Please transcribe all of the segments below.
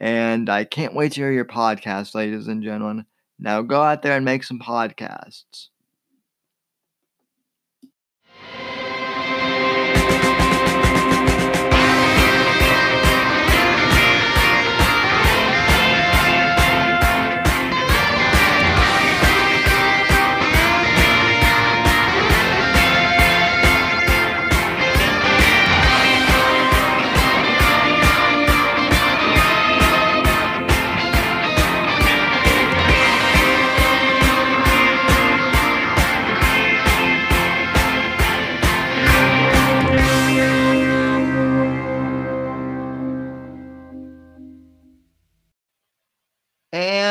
and I can't wait to hear your podcast, ladies and gentlemen. Now go out there and make some podcasts.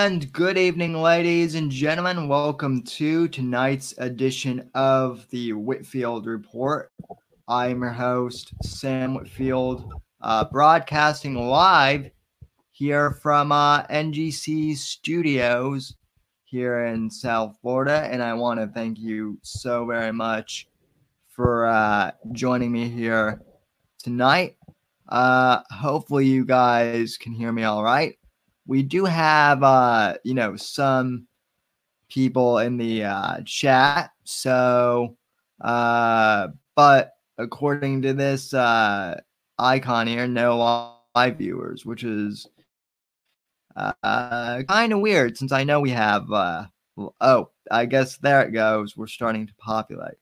And good evening, ladies and gentlemen. Welcome to tonight's edition of the Whitfield Report. I'm your host, Sam Whitfield, uh, broadcasting live here from uh, NGC Studios here in South Florida. And I want to thank you so very much for uh, joining me here tonight. Uh, hopefully, you guys can hear me all right we do have uh you know some people in the uh chat so uh but according to this uh icon here no live viewers which is uh kind of weird since i know we have uh oh i guess there it goes we're starting to populate.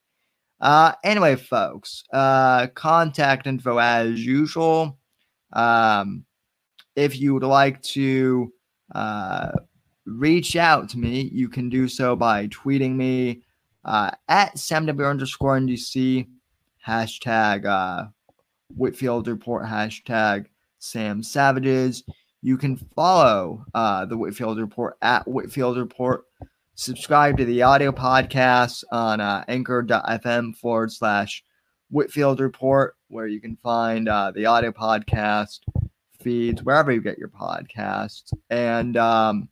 Uh anyway folks uh contact info as usual. Um if you would like to uh, reach out to me, you can do so by tweeting me uh, at SamW underscore NDC, hashtag uh, Whitfield Report, hashtag Sam Savages. You can follow uh, the Whitfield Report at Whitfield Report. Subscribe to the audio podcast on uh, anchor.fm forward slash Whitfield Report, where you can find uh, the audio podcast feeds, wherever you get your podcasts, and um,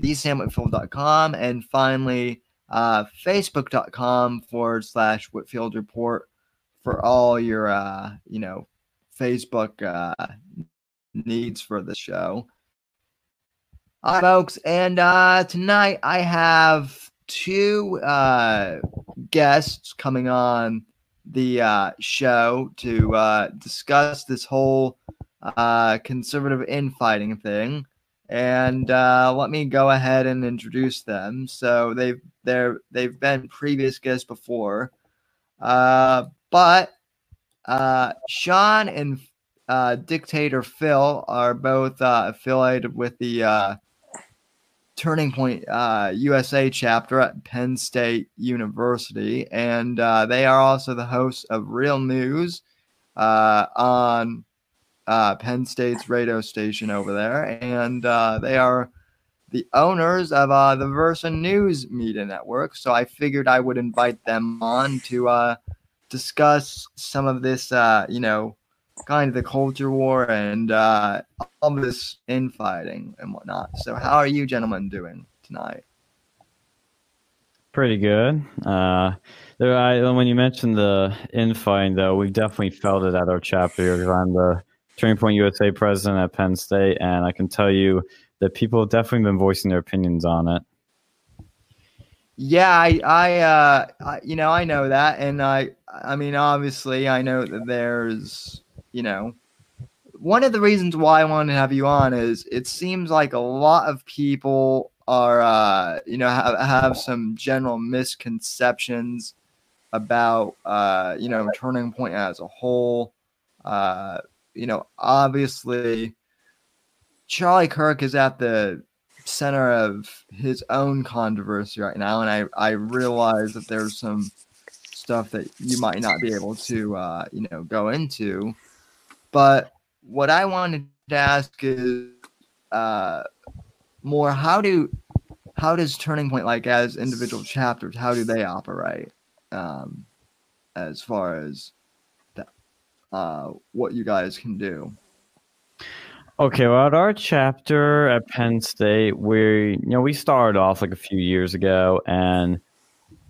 and finally, uh, facebook.com forward slash Whitfield Report for all your, uh, you know, Facebook uh, needs for the show. All right, folks, and uh, tonight I have two uh, guests coming on the uh, show to uh, discuss this whole uh, conservative infighting thing. And uh, let me go ahead and introduce them. So they've they're they've been previous guests before, uh, but uh, Sean and uh, Dictator Phil are both uh, affiliated with the uh, Turning Point uh, USA chapter at Penn State University, and uh, they are also the hosts of Real News uh, on uh, Penn State's radio station over there, and uh, they are the owners of uh, the Versa News Media Network. So I figured I would invite them on to uh, discuss some of this, uh, you know, kind of the culture war and uh, all this infighting and whatnot. So, how are you gentlemen doing tonight? Pretty good. Uh, there, I, when you mentioned the infighting, though, we've definitely felt it at our chapter because I'm the Turning Point USA president at Penn State, and I can tell you that people have definitely been voicing their opinions on it. Yeah, I, I, uh, I, you know, I know that, and I, I mean, obviously, I know that there's, you know, one of the reasons why I wanted to have you on is it seems like a lot of people are, uh, you know, have, have some general misconceptions about, uh, you know, Turning Point as a whole. Uh, you know, obviously, Charlie Kirk is at the center of his own controversy right now, and I I realize that there's some stuff that you might not be able to, uh, you know, go into, but what I wanted to ask is uh, more how do how does Turning Point like as individual chapters how do they operate um, as far as uh, what you guys can do? Okay, well, at our chapter at Penn State, we you know we started off like a few years ago, and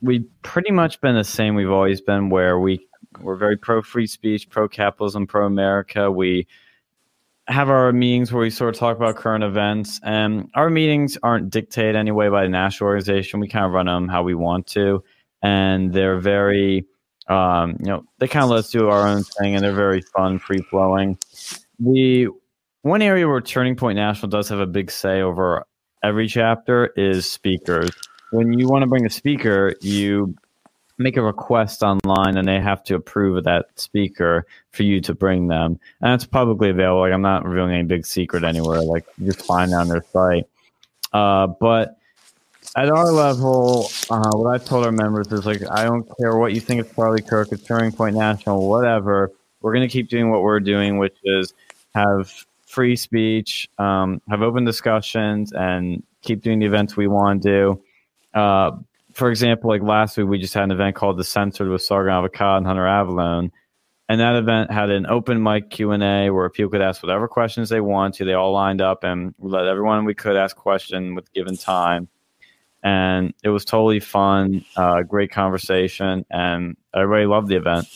we've pretty much been the same we've always been, where we we're very pro free speech, pro capitalism, pro America. We have our meetings where we sort of talk about current events. And our meetings aren't dictated anyway by the national organization. We kind of run them how we want to. And they're very, um, you know, they kind of let us do our own thing and they're very fun, free flowing. The one area where Turning Point National does have a big say over every chapter is speakers. When you want to bring a speaker, you make a request online and they have to approve of that speaker for you to bring them. And it's publicly available. Like I'm not revealing any big secret anywhere. Like you just find it on their site. Uh, but at our level, uh, what I've told our members is like, I don't care what you think of Charlie Kirk, it's Turning Point National, whatever. We're going to keep doing what we're doing, which is have free speech, um, have open discussions, and keep doing the events we want to do. Uh, for example, like last week, we just had an event called The Censored with Sargon of Akkad and Hunter Avallone. And that event had an open mic Q and A where people could ask whatever questions they want to. They all lined up and let everyone we could ask question with given time. And it was totally fun, uh, great conversation, and everybody loved the event.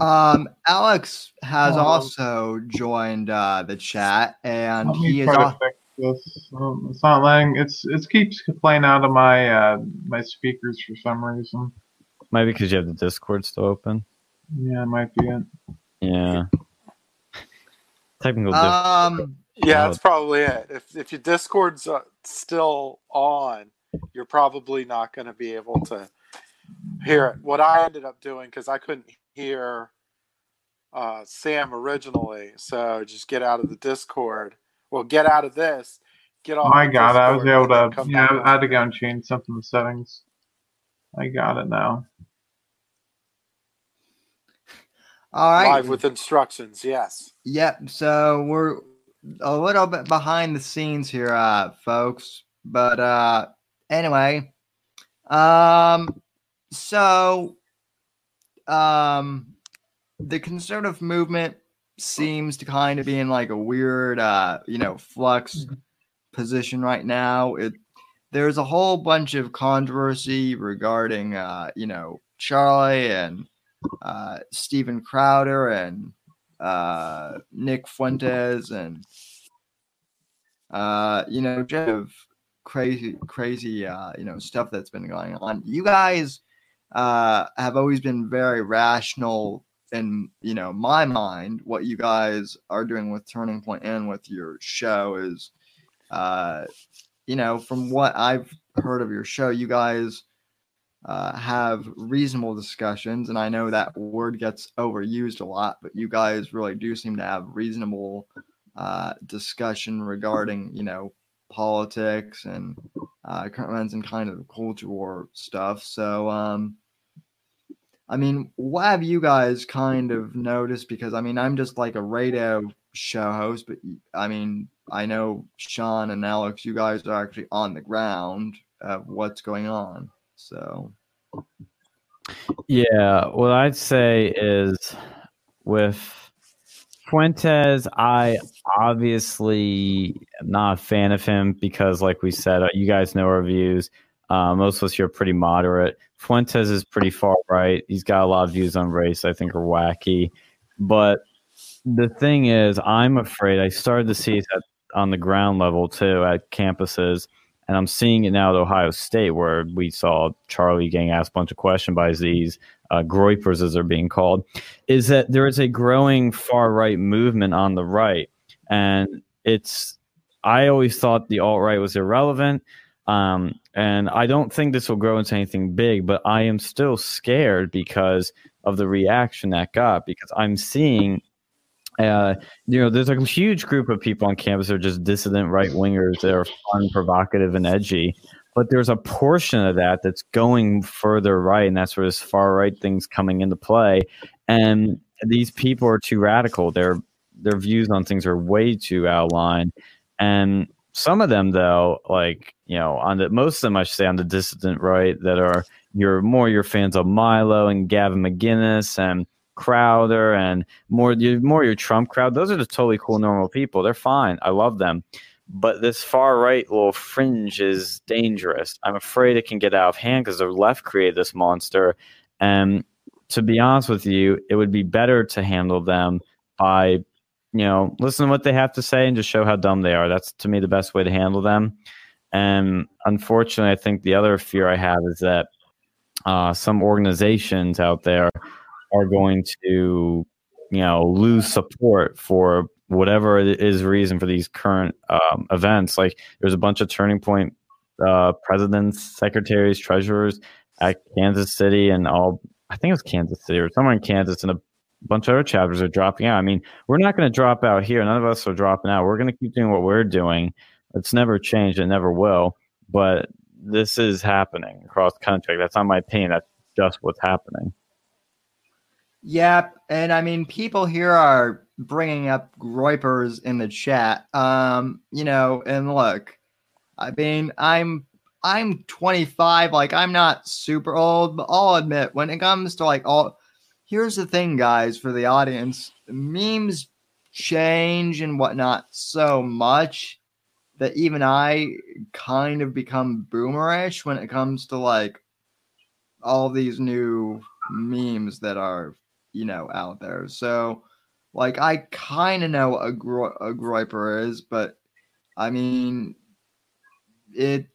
Um, Alex has also joined uh, the chat, and he is. Off- this. Um, it's not letting. It's it keeps playing out of my uh, my speakers for some reason. Maybe because you have the Discord still open. Yeah, it might be it. Yeah. Technical. Um. Yeah, that's probably it. If if your Discord's uh, still on, you're probably not going to be able to hear it. What I ended up doing because I couldn't hear uh, Sam originally, so just get out of the Discord well, get out of this. Get off. Oh my God, I was able to. Yeah, I had to go and change something in the settings. I got it now. All right. Live with instructions, yes. Yep. So we're a little bit behind the scenes here, uh, folks. But uh, anyway, um, so um, the conservative movement seems to kind of be in like a weird, uh, you know, flux mm-hmm. position right now. It there's a whole bunch of controversy regarding, uh, you know, Charlie and uh, Steven Crowder and uh, Nick Fuentes and uh, you know, just crazy, crazy, uh, you know, stuff that's been going on. You guys uh, have always been very rational in you know my mind what you guys are doing with turning point and with your show is uh you know from what i've heard of your show you guys uh, have reasonable discussions and i know that word gets overused a lot but you guys really do seem to have reasonable uh, discussion regarding you know politics and uh, current events and kind of culture war stuff so um I mean, what have you guys kind of noticed? Because I mean, I'm just like a radio show host, but I mean, I know Sean and Alex, you guys are actually on the ground of what's going on. So, yeah, what I'd say is with Fuentes, I obviously am not a fan of him because, like we said, uh, you guys know our views. Uh, most of us here are pretty moderate. Fuentes is pretty far right. He's got a lot of views on race I think are wacky. But the thing is, I'm afraid I started to see it on the ground level too at campuses. And I'm seeing it now at Ohio State, where we saw Charlie getting asked a bunch of questions by these uh, Groypers, as they're being called, is that there is a growing far right movement on the right. And it's, I always thought the alt right was irrelevant. Um, and I don't think this will grow into anything big, but I am still scared because of the reaction that got, because I'm seeing uh, you know, there's a huge group of people on campus that are just dissident right wingers that are fun, provocative, and edgy. But there's a portion of that that's going further right, and that's where this far right thing's coming into play. And these people are too radical. Their their views on things are way too outlined. And some of them, though, like you know, on the most of them, I should say, on the dissident right, that are you're more your fans of Milo and Gavin McInnes and Crowder and more your, more your Trump crowd. Those are the totally cool normal people. They're fine. I love them. But this far right little fringe is dangerous. I'm afraid it can get out of hand because the left created this monster. And to be honest with you, it would be better to handle them by, you know, listen to what they have to say and just show how dumb they are. That's to me the best way to handle them. And unfortunately, I think the other fear I have is that uh, some organizations out there are going to, you know, lose support for whatever is reason for these current um, events. Like there's a bunch of turning point uh, presidents, secretaries, treasurers at Kansas City, and all. I think it was Kansas City or somewhere in Kansas, and a bunch of other chapters are dropping out. I mean, we're not going to drop out here. None of us are dropping out. We're going to keep doing what we're doing. It's never changed. It never will. But this is happening across the country. That's not my opinion. That's just what's happening. Yep, and I mean, people here are bringing up Groypers in the chat. Um, you know, and look, I mean, I'm I'm 25, like I'm not super old, but I'll admit when it comes to like all here's the thing, guys, for the audience, memes change and whatnot so much that even I kind of become boomerish when it comes to like all these new memes that are you know, out there. So, like, I kind of know what a, gro- a groyper is, but I mean, it,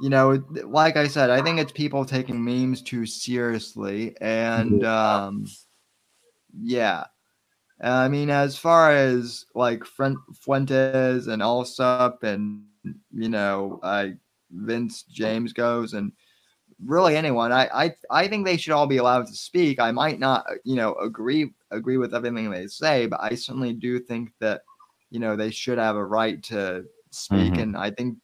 you know, like I said, I think it's people taking memes too seriously. And, um, yeah. I mean, as far as like Fuentes and Alsop and, you know, I, Vince James goes and really anyone. I, I I think they should all be allowed to speak. I might not, you know, agree agree with everything they say, but I certainly do think that, you know, they should have a right to speak. Mm-hmm. And I think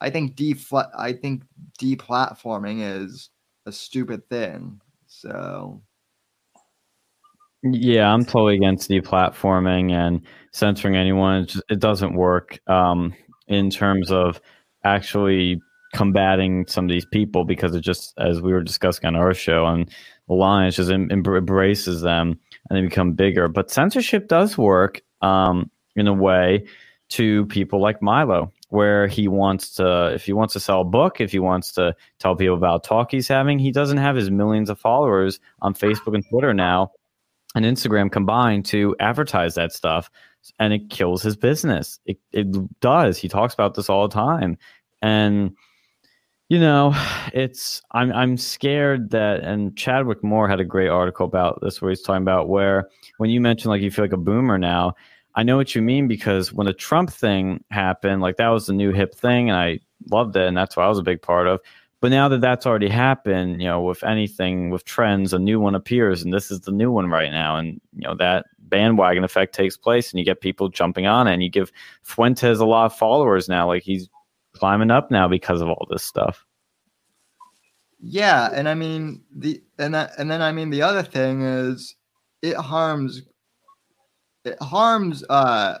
I think defla- I think deplatforming is a stupid thing. So yeah, I'm totally against deplatforming and censoring anyone. It, just, it doesn't work um, in terms of actually combating some of these people because it just, as we were discussing on our show on the line, just em- embraces them and they become bigger. But censorship does work um, in a way to people like Milo, where he wants to, if he wants to sell a book, if he wants to tell people about talk he's having, he doesn't have his millions of followers on Facebook and Twitter now and Instagram combined to advertise that stuff. And it kills his business. It, it does. He talks about this all the time. And you know, it's I'm I'm scared that and Chadwick Moore had a great article about this where he's talking about where when you mentioned like you feel like a boomer now, I know what you mean because when the Trump thing happened, like that was the new hip thing and I loved it and that's what I was a big part of. But now that that's already happened, you know, with anything with trends, a new one appears and this is the new one right now and you know that bandwagon effect takes place and you get people jumping on it and you give Fuentes a lot of followers now like he's climbing up now because of all this stuff. Yeah, and I mean the and that and then I mean the other thing is it harms it harms uh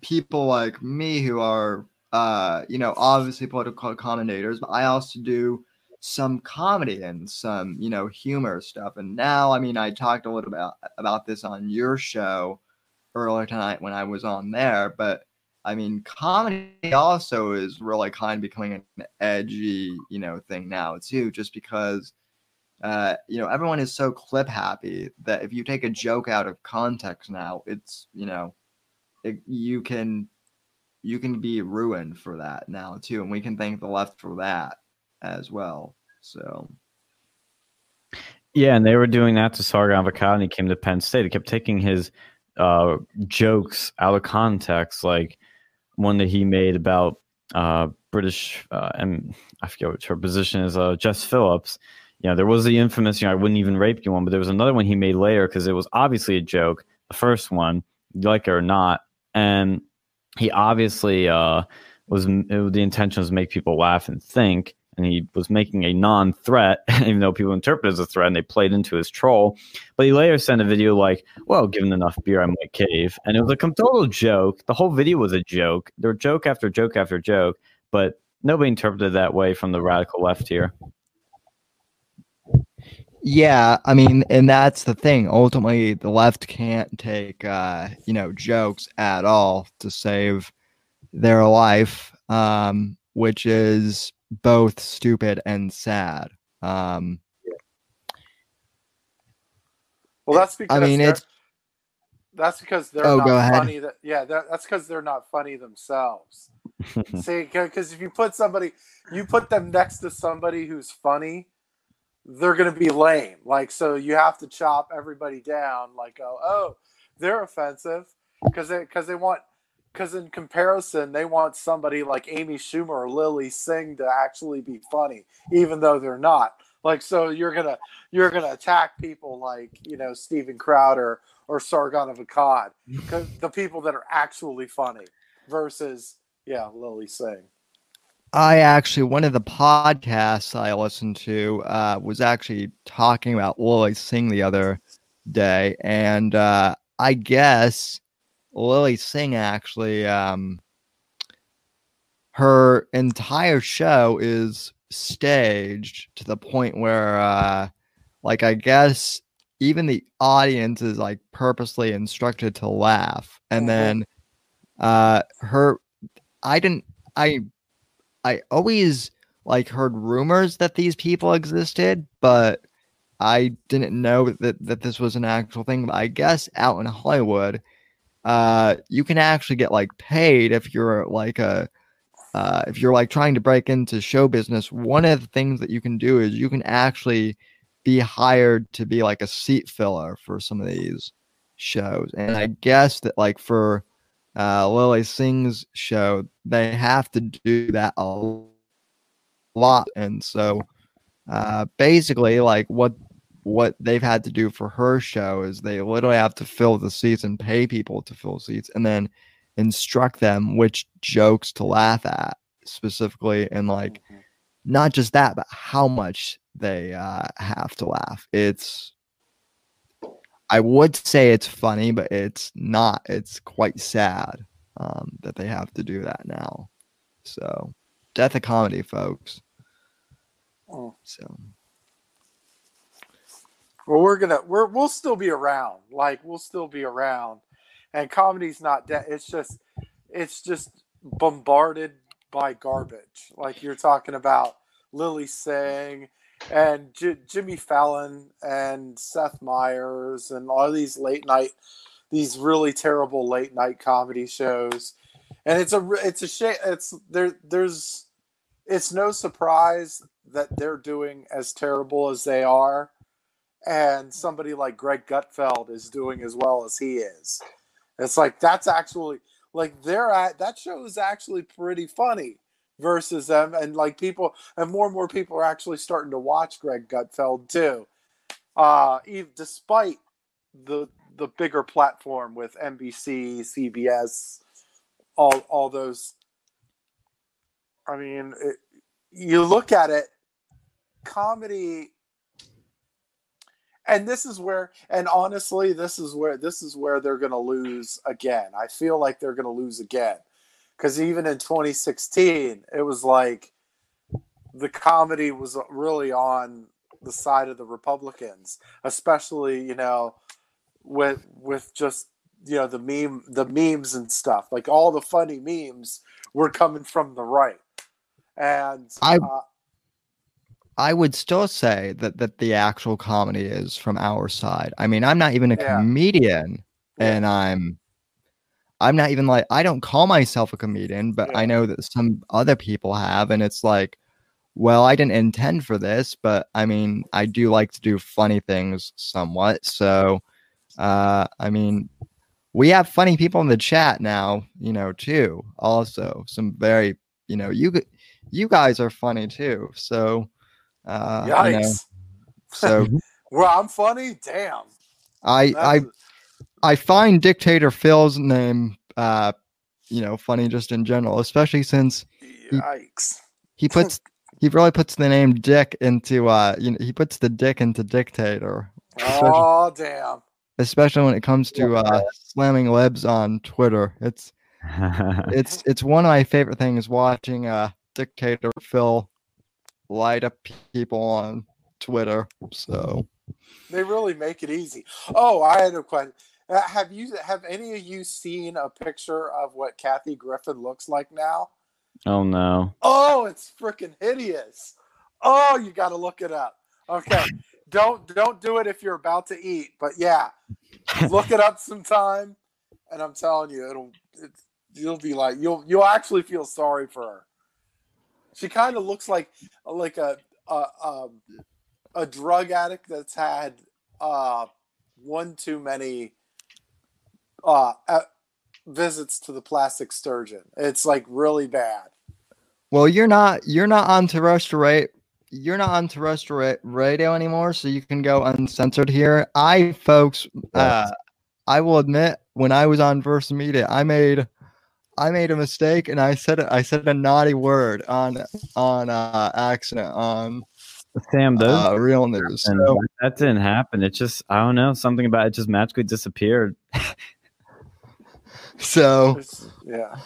people like me who are uh you know obviously political commentators, but I also do some comedy and some you know humor stuff. And now I mean I talked a little about about this on your show earlier tonight when I was on there, but I mean, comedy also is really kind of becoming an edgy, you know, thing now too, just because, uh, you know, everyone is so clip happy that if you take a joke out of context now, it's, you know, it, you can, you can be ruined for that now too, and we can thank the left for that as well. So. Yeah, and they were doing that to Sargon of Akkad, and he came to Penn State. He kept taking his uh, jokes out of context, like one that he made about uh, British, uh, and I forget what her position is, uh, Jess Phillips. You know, there was the infamous, you know, I wouldn't even rape you one, but there was another one he made later because it was obviously a joke. The first one, like it or not, and he obviously uh, was it, the intention was to make people laugh and think and he was making a non-threat, even though people interpret it as a threat, and they played into his troll. But he later sent a video like, "Well, given enough beer, I might cave," and it was a total joke. The whole video was a joke. There were joke after joke after joke, but nobody interpreted that way from the radical left here. Yeah, I mean, and that's the thing. Ultimately, the left can't take, uh, you know, jokes at all to save their life, um, which is both stupid and sad. Um, well, that's because I mean it's that's because they're Oh, not go ahead. funny. That yeah, that, that's because they're not funny themselves. See, because if you put somebody, you put them next to somebody who's funny, they're gonna be lame. Like so, you have to chop everybody down. Like oh, oh, they're offensive because they because they want because in comparison, they want somebody like Amy Schumer or Lilly Singh to actually be funny, even though they're not. Like, so you're gonna you're gonna attack people like you know Steven Crowder or Sargon of Akkad, because the people that are actually funny, versus yeah Lilly Singh. I actually one of the podcasts I listened to uh, was actually talking about Lilly Singh the other day, and uh, I guess Lilly Singh actually um, her entire show is staged to the point where uh, like I guess even the audience is like purposely instructed to laugh, and Mhm. then uh, her I didn't I I always like heard rumors that these people existed, but I didn't know that that this was an actual thing. But I guess out in Hollywood, uh, you can actually get like paid if you're like a uh, if you're like trying to break into show business. One of the things that you can do is you can actually be hired to be like a seat filler for some of these shows. And I guess that like for uh, Lilly Singh's show, they have to do that a lot. And so uh, basically, like what what they've had to do for her show is they literally have to fill the seats and pay people to fill seats, and then instruct them which jokes to laugh at specifically, and like not just that, but how much they uh, have to laugh. It's I would say it's funny, but it's not. It's quite sad um, that they have to do that now. So, death of comedy, folks. Mm. So, Well, we're gonna we're we'll still be around. Like we'll still be around, and comedy's not dead. It's just it's just bombarded by garbage. Like you're talking about Lilly Singh and J- Jimmy Fallon and Seth Meyers and all these late night, these really terrible late night comedy shows. And it's a it's a shame. It's there. There's it's no surprise that they're doing as terrible as they are and somebody like Greg Gutfeld is doing as well as he is. It's like that's actually like they're at that show is actually pretty funny versus them and like people and more and more people are actually starting to watch Greg Gutfeld too. Uh even despite the the bigger platform with NBC, CBS, all all those I mean, it, you look at it comedy and this is where and honestly this is where this is where they're going to lose again. I feel like they're going to lose again. Because even in 2016 it was like the comedy was really on the side of the republicans especially you know with with just you know the meme the memes and stuff. Like all the funny memes were coming from the right. And I- uh, I would still say that that the actual comedy is from our side. I mean, I'm not even a Yeah. comedian, Yeah. and I'm I'm not even like I don't call myself a comedian, but I know that some other people have, and it's like, well, I didn't intend for this, but I mean, I do like to do funny things somewhat. So, uh, I mean, we have funny people in the chat now, you know, too. Also, some very, you know, you you guys are funny too. So, uh, you know, yikes. so well i'm funny? Damn. I I That's- I find dictator Phil's name, uh, you know, funny just in general, especially since yikes. he puts he really puts the name Dick into uh, you know, he puts the Dick into dictator, oh damn. especially when it comes to uh, slamming libs on Twitter. It's it's it's one of my favorite things watching uh dictator Phil light up people on Twitter. So they really make it easy oh i had a question Uh, have you have any of you seen a picture of what kathy griffin looks like now oh no. Oh, it's freaking hideous. Oh, you got to look it up. Okay. don't don't do it if you're about to eat, but yeah. Look it up sometime and I'm telling you it'll it's, you'll be like you'll you'll actually feel sorry for her. She kind of looks like like a a um, a drug addict that's had uh one too many uh visits to the plastic sturgeon. It's like really bad. Well, you're not you're not on terrestrial ra- you're not on terrestrial radio anymore, so you can go uncensored here. I folks, uh, I will admit, when I was on Versa Media, I made I made a mistake and I said I said a naughty word on on uh, accident on Sam, those uh, real news. and So, that, that didn't happen. It just I don't know something about it just magically disappeared. so It's, yeah.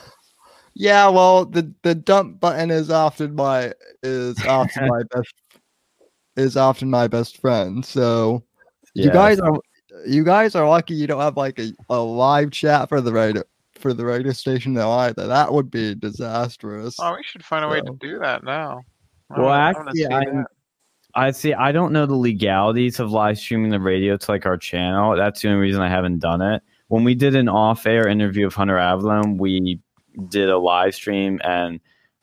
yeah, well, the the dump button is often my is often my best is often my best friend. So. You guys are you guys are lucky you don't have like a, a live chat for the radio for the radio station now either. That would be disastrous. Oh, we should find a way to do that now. I Well, wanna- I wanna actually, see I- that. I see. I don't know the legalities of live streaming the radio to like our channel. That's the only reason I haven't done it. When we did an off-air interview of Hunter Avallone, we did a live stream, and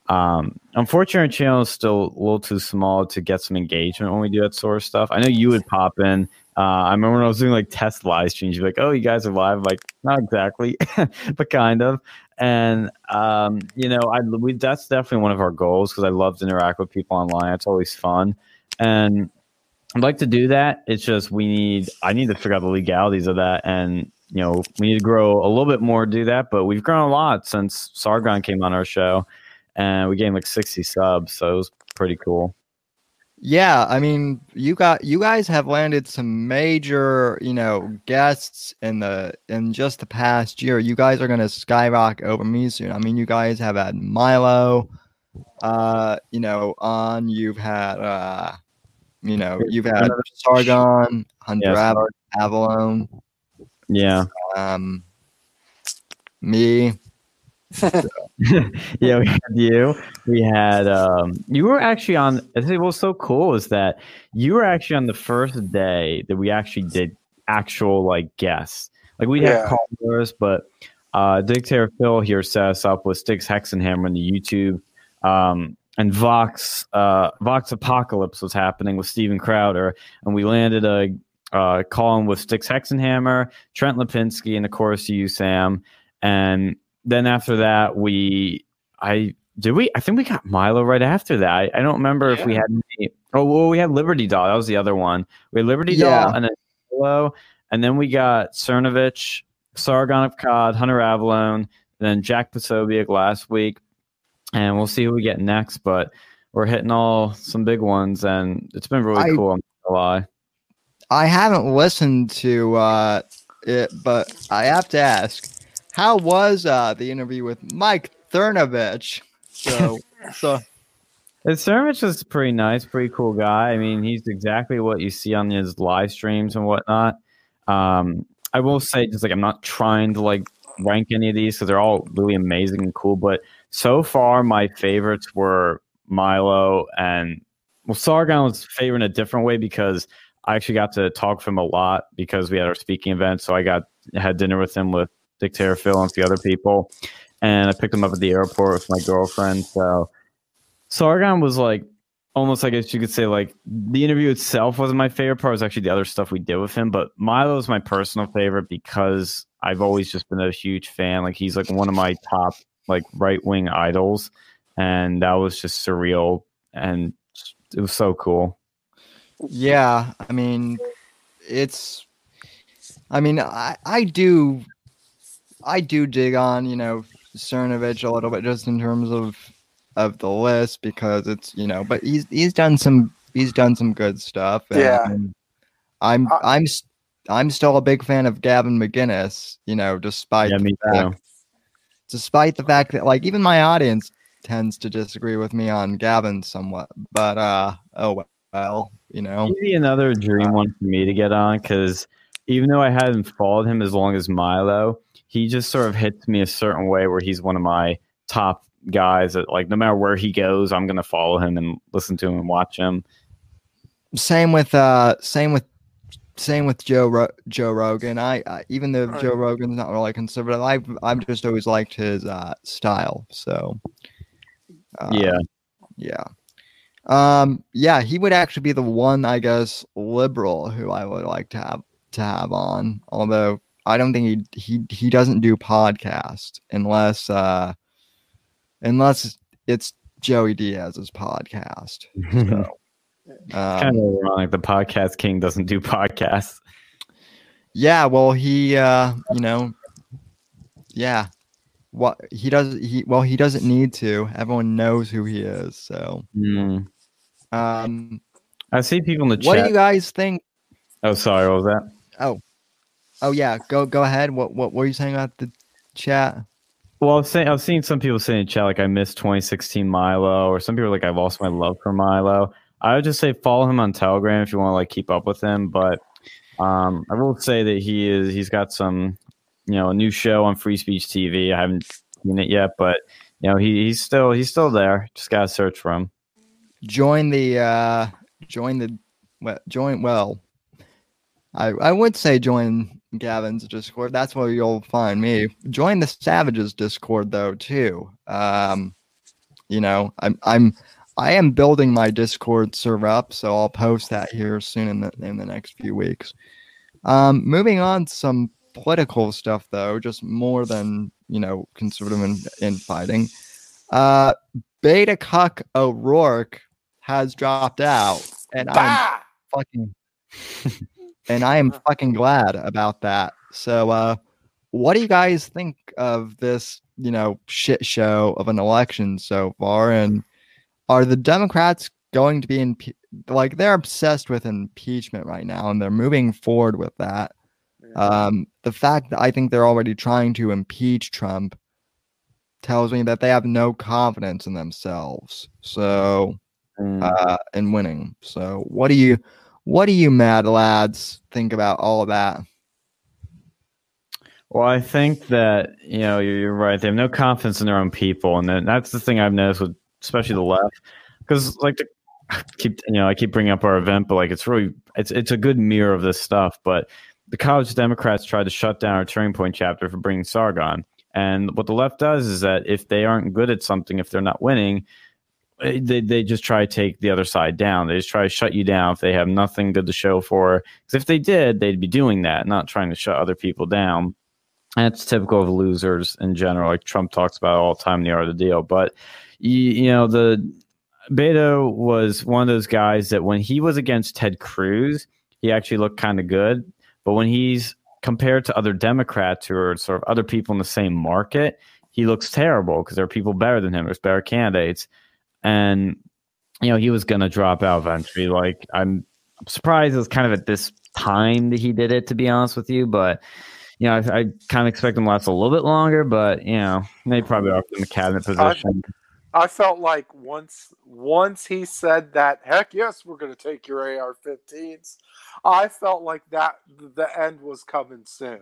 um, unfortunately, our channel is still a little too small to get some engagement when we do that sort of stuff. I know you would pop in. Uh, I remember when I was doing like test live streams, you're like, "Oh, you guys are live." I'm like, not exactly, but kind of. And um, you know, I we, that's definitely one of our goals because I love to interact with people online. It's always fun and I'd like to do that. It's just we need I need to figure out the legalities of that, and you know we need to grow a little bit more to do that. But we've grown a lot since Sargon came on our show, and we gained like sixty subs, so it was pretty cool. Yeah, I mean, you got you guys have landed some major, you know, guests in the in just the past year. You guys are gonna skyrocket over me soon. I mean, you guys have had Milo, uh, you know, on. You've had, uh, you know, you've had Sargon, Hunter Yes, Avallone, Yeah, um, me. yeah, we had you. We had um, you were actually on. I think what's so cool is that you were actually on the first day that we actually did actual like guests. Like we had Yeah. callers, but uh, Dictator Phil here set us up with Styx Hexenhammer on the YouTube. Um, and Vox uh, Vox Apocalypse was happening with Steven Crowder, and we landed a uh, call in with Styx Hexenhammer, Trent Lapinski, and of course you, Sam. And then after that, we I did we I think we got Milo right after that. I, I don't remember if we had any, oh well we had Liberty Doll. That was the other one. We had Liberty Yeah. Doll and then Milo, and then we got Cernovich, Sargon of Akkad, Hunter Avallone, then Jack Posobiec last week. And we'll see who we get next, but we're hitting all some big ones and it's been really I- cool, I'm not gonna lie. I haven't listened to uh, it, but I have to ask, how was uh, the interview with Mike Cernovich? So, so Cernovich is pretty nice, pretty cool guy. I mean, he's exactly what you see on his live streams and whatnot. Um, I will say just like I'm not trying to like rank any of these because they're all really amazing and cool. But so far, my favorites were Milo and well, Sargon was favorite in a different way because I actually got to talk to him a lot because we had our speaking event. So I got had dinner with him with Dictator Phil and a few other people, and I picked him up at the airport with my girlfriend. So Sargon was like almost, I guess you could say, like the interview itself wasn't my favorite part. It was actually the other stuff we did with him. But Milo is my personal favorite because I've always just been a huge fan. Like he's like one of my top like right wing idols, and that was just surreal and it was so cool. Yeah, I mean, it's. I mean, I I do, I do dig on you know Cernovich a little bit just in terms of of the list because it's you know, but he's he's done some he's done some good stuff. And Yeah. I'm I- I'm s- I'm still a big fan of Gavin McGinnis. You know, despite Yeah, the fact, too. despite the fact that like even my audience tends to disagree with me on Gavin somewhat, but uh oh well, you know. Maybe another dream one for me to get on because even though I hadn't followed him as long as Milo, he just sort of hits me a certain way where he's one of my top guys that like no matter where he goes, I'm gonna follow him and listen to him and watch him. same with uh same with same with Joe Ro- Joe Rogan. I, I even though Right. Joe Rogan's not really conservative, I've I've just always liked his uh style. So uh, yeah, yeah. Um yeah, he would actually be the one I guess liberal who I would like to have to have on. Although I don't think he he he doesn't do podcast unless uh unless it's Joey Diaz's podcast. So um, kind of ironic. The podcast king doesn't do podcasts. Yeah, well, he, uh, you know, yeah, what he does, he well, he doesn't need to. Everyone knows who he is. So, Mm. um, I see people in the what chat. What do you guys think? oh, sorry, what was that? Oh yeah, go go ahead. What what were you saying about the chat? Well, I've seen, I've seen some people saying in chat like I missed 2016 Milo, or some people are like I've lost my love for Milo. I would just say follow him on Telegram if you want to like keep up with him. But um, I will say that he is he's got some you know a new show on Free Speech TV. I haven't seen it yet, but you know he, he's still he's still there. Just gotta search for him. Join the uh, join the well, join well. I I would say join Gavin's Discord. That's where you'll find me. Join the Savages Discord though too. Um, you know, I'm I'm I am building my Discord server up, so I'll post that here soon in the in the next few weeks. Um, moving on some political stuff though, just more than you know conservative in, infighting. Uh, Beta Cuck O'Rourke has dropped out, and I'm fucking and I am fucking glad about that. So uh what do you guys think of this, you know, shit show of an election so far and are the Democrats going to be in like they're obsessed with impeachment right now and they're moving forward with that. Um the fact that I think they're already trying to impeach Trump tells me that they have no confidence in themselves. So Mm. uh, and winning. So what do you what do you mad lads think about all of that? Well, I think that you know you're, right. They have no confidence in their own people, and that's the thing I've noticed with especially the left, because like the, keep you know I keep bringing up our event, but like it's really it's it's a good mirror of this stuff. But the college Democrats tried to shut down our Turning Point chapter for bringing Sargon, and what the left does is that if they aren't good at something, if they're not winning, Uh, they they just try to take the other side down. They just try to shut you down if they have nothing good to show for. Because if they did, they'd be doing that, not trying to shut other people down. And it's typical of losers in general. Like Trump talks about all the time the art of the deal. But you, you know, the Beto was one of those guys that when he was against Ted Cruz, he actually looked kind of good. But when he's compared to other Democrats who are sort of other people in the same market, he looks terrible because there are people better than him. There's better candidates. And, you know, he was going to drop out eventually. Like, I'm surprised it was kind of at this time that he did it, to be honest with you. But, you know, I, I kind of expect him to last a little bit longer, but, you know, they probably offered him a cabinet position. I felt like once once he said that, heck yes, we're going to take your AR-15s. I felt like that the end was coming soon.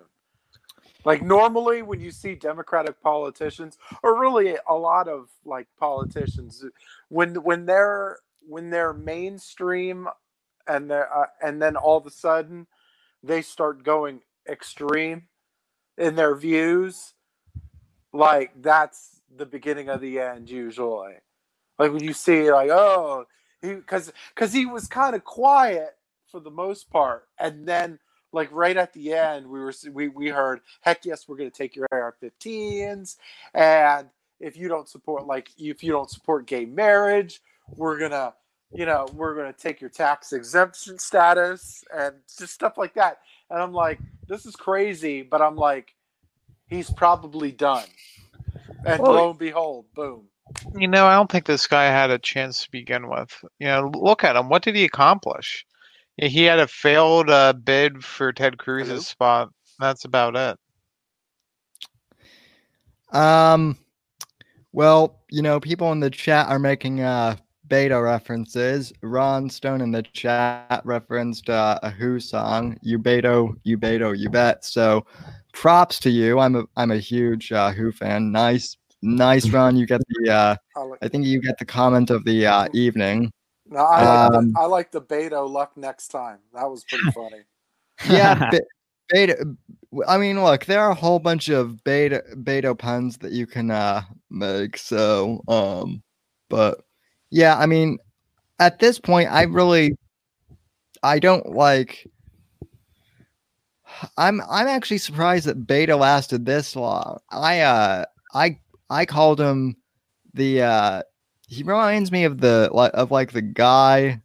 Like normally, when you see Democratic politicians, or really a lot of like politicians, when when they're when they're mainstream, and they're uh, and then all of a sudden they start going extreme in their views, like that's the beginning of the end usually. Like when you see like oh he because because he was kind of quiet for the most part, and then like right at the end we were we we heard heck yes we're going to take your AR-15s and if you don't support like if you don't support gay marriage we're gonna you know we're gonna take your tax exemption status and just stuff like that and I'm like this is crazy but I'm like he's probably done and Well, lo and behold boom You know, I don't think this guy had a chance to begin with. You know, look at him. What did he accomplish? Yeah, He had a failed uh, bid for Ted Cruz's Hello? spot. That's about it. Um, well, you know, people in the chat are making uh beta references. Ron Stone in the chat referenced uh, a Who song, "You Beto, You Beto, You Bet." So, props to you. I'm a I'm a huge uh, Who fan. Nice, nice Ron. You get the uh, I I think you get the comment of the uh, evening. No, I like, um, the, I like the Beto luck next time that was pretty funny Yeah, be- beta. I mean, look, there are a whole bunch of beta Beto puns that you can uh make. So, um, but yeah, I mean, at this point, I really, I don't like. I'm I'm actually surprised that beta lasted this long. I uh I I called him the uh he reminds me of the like of like the guy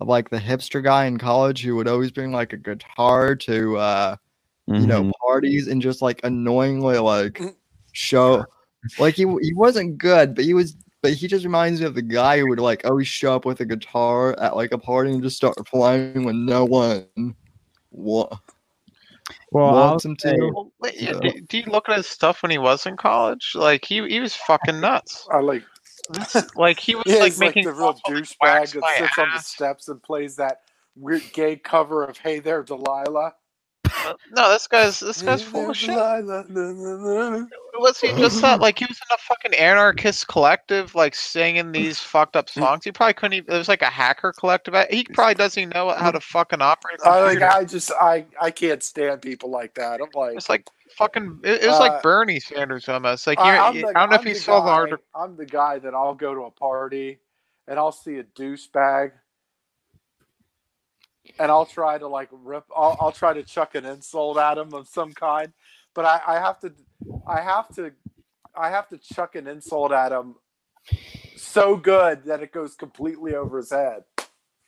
of like the hipster guy in college who would always bring like a guitar to uh you know Mhm. parties and just like annoyingly like show like he he wasn't good but he was but he just reminds me of the guy who would like always show up with a guitar at like a party and just start playing when no one wa- well, wants him to. Well, yeah, So- do, do you look at his stuff when he was in college? Like he he was fucking nuts. I like This, like he was Yeah, like he's like making the real douchebag that sits on the steps and plays that weird gay cover of "Hey There, Delilah." No, this guy's this guy's full of shit. Was he just that? Like he was in a fucking anarchist collective, like singing these fucked up songs. He probably couldn't. Even, it was like a hacker collective. He probably doesn't even know how to fucking operate. I like. I just. I. I can't stand people like that. I'm like. It's like fucking. It, it was Uh, like Bernie Sanders almost. Like I, I'm I the- don't know if I'm you the saw the guy- article. I'm the guy that I'll go to a party, and I'll see a douchebag, and I'll try to like rip. I'll, I'll try to chuck an insult at him of some kind, but I, I have to. I have to. I have to chuck an insult at him so good that it goes completely over his head.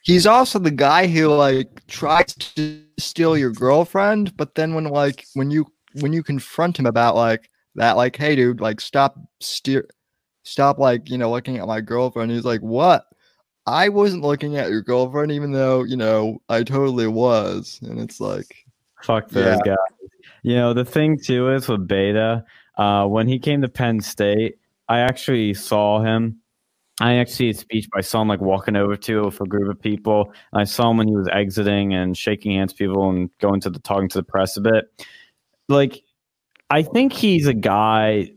He's also the guy who like tries to steal your girlfriend, but then when like when you when you confront him about like that, like, hey dude, like stop steer stop like, you know, looking at my girlfriend, he's like, What? I wasn't looking at your girlfriend even though, you know, I totally was. And it's like Fuck those guys. You know, the thing too is with Beto, uh, when he came to Penn State, I actually saw him. I actually see his speech, but I saw him like walking over to with a group of people. And I saw him when he was exiting and shaking hands with people and going to the talking to the press a bit. Like, I think he's a guy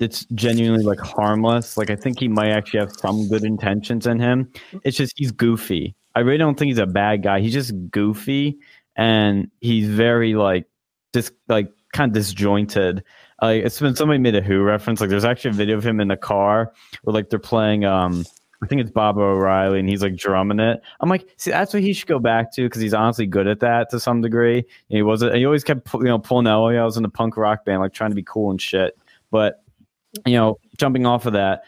that's genuinely like harmless. Like, I think he might actually have some good intentions in him. It's just he's goofy. I really don't think he's a bad guy. He's just goofy and he's very like just like kind of disjointed. Like it's been somebody made a Who reference. Like there's actually a video of him in the car where like they're playing um I think it's Baba O'Riley and he's like drumming it. I'm like, see, that's what he should go back to because he's honestly good at that to some degree. And he wasn't. he always kept you know pulling out. I was in a punk rock band, like trying to be cool and shit. But you know, jumping off of that,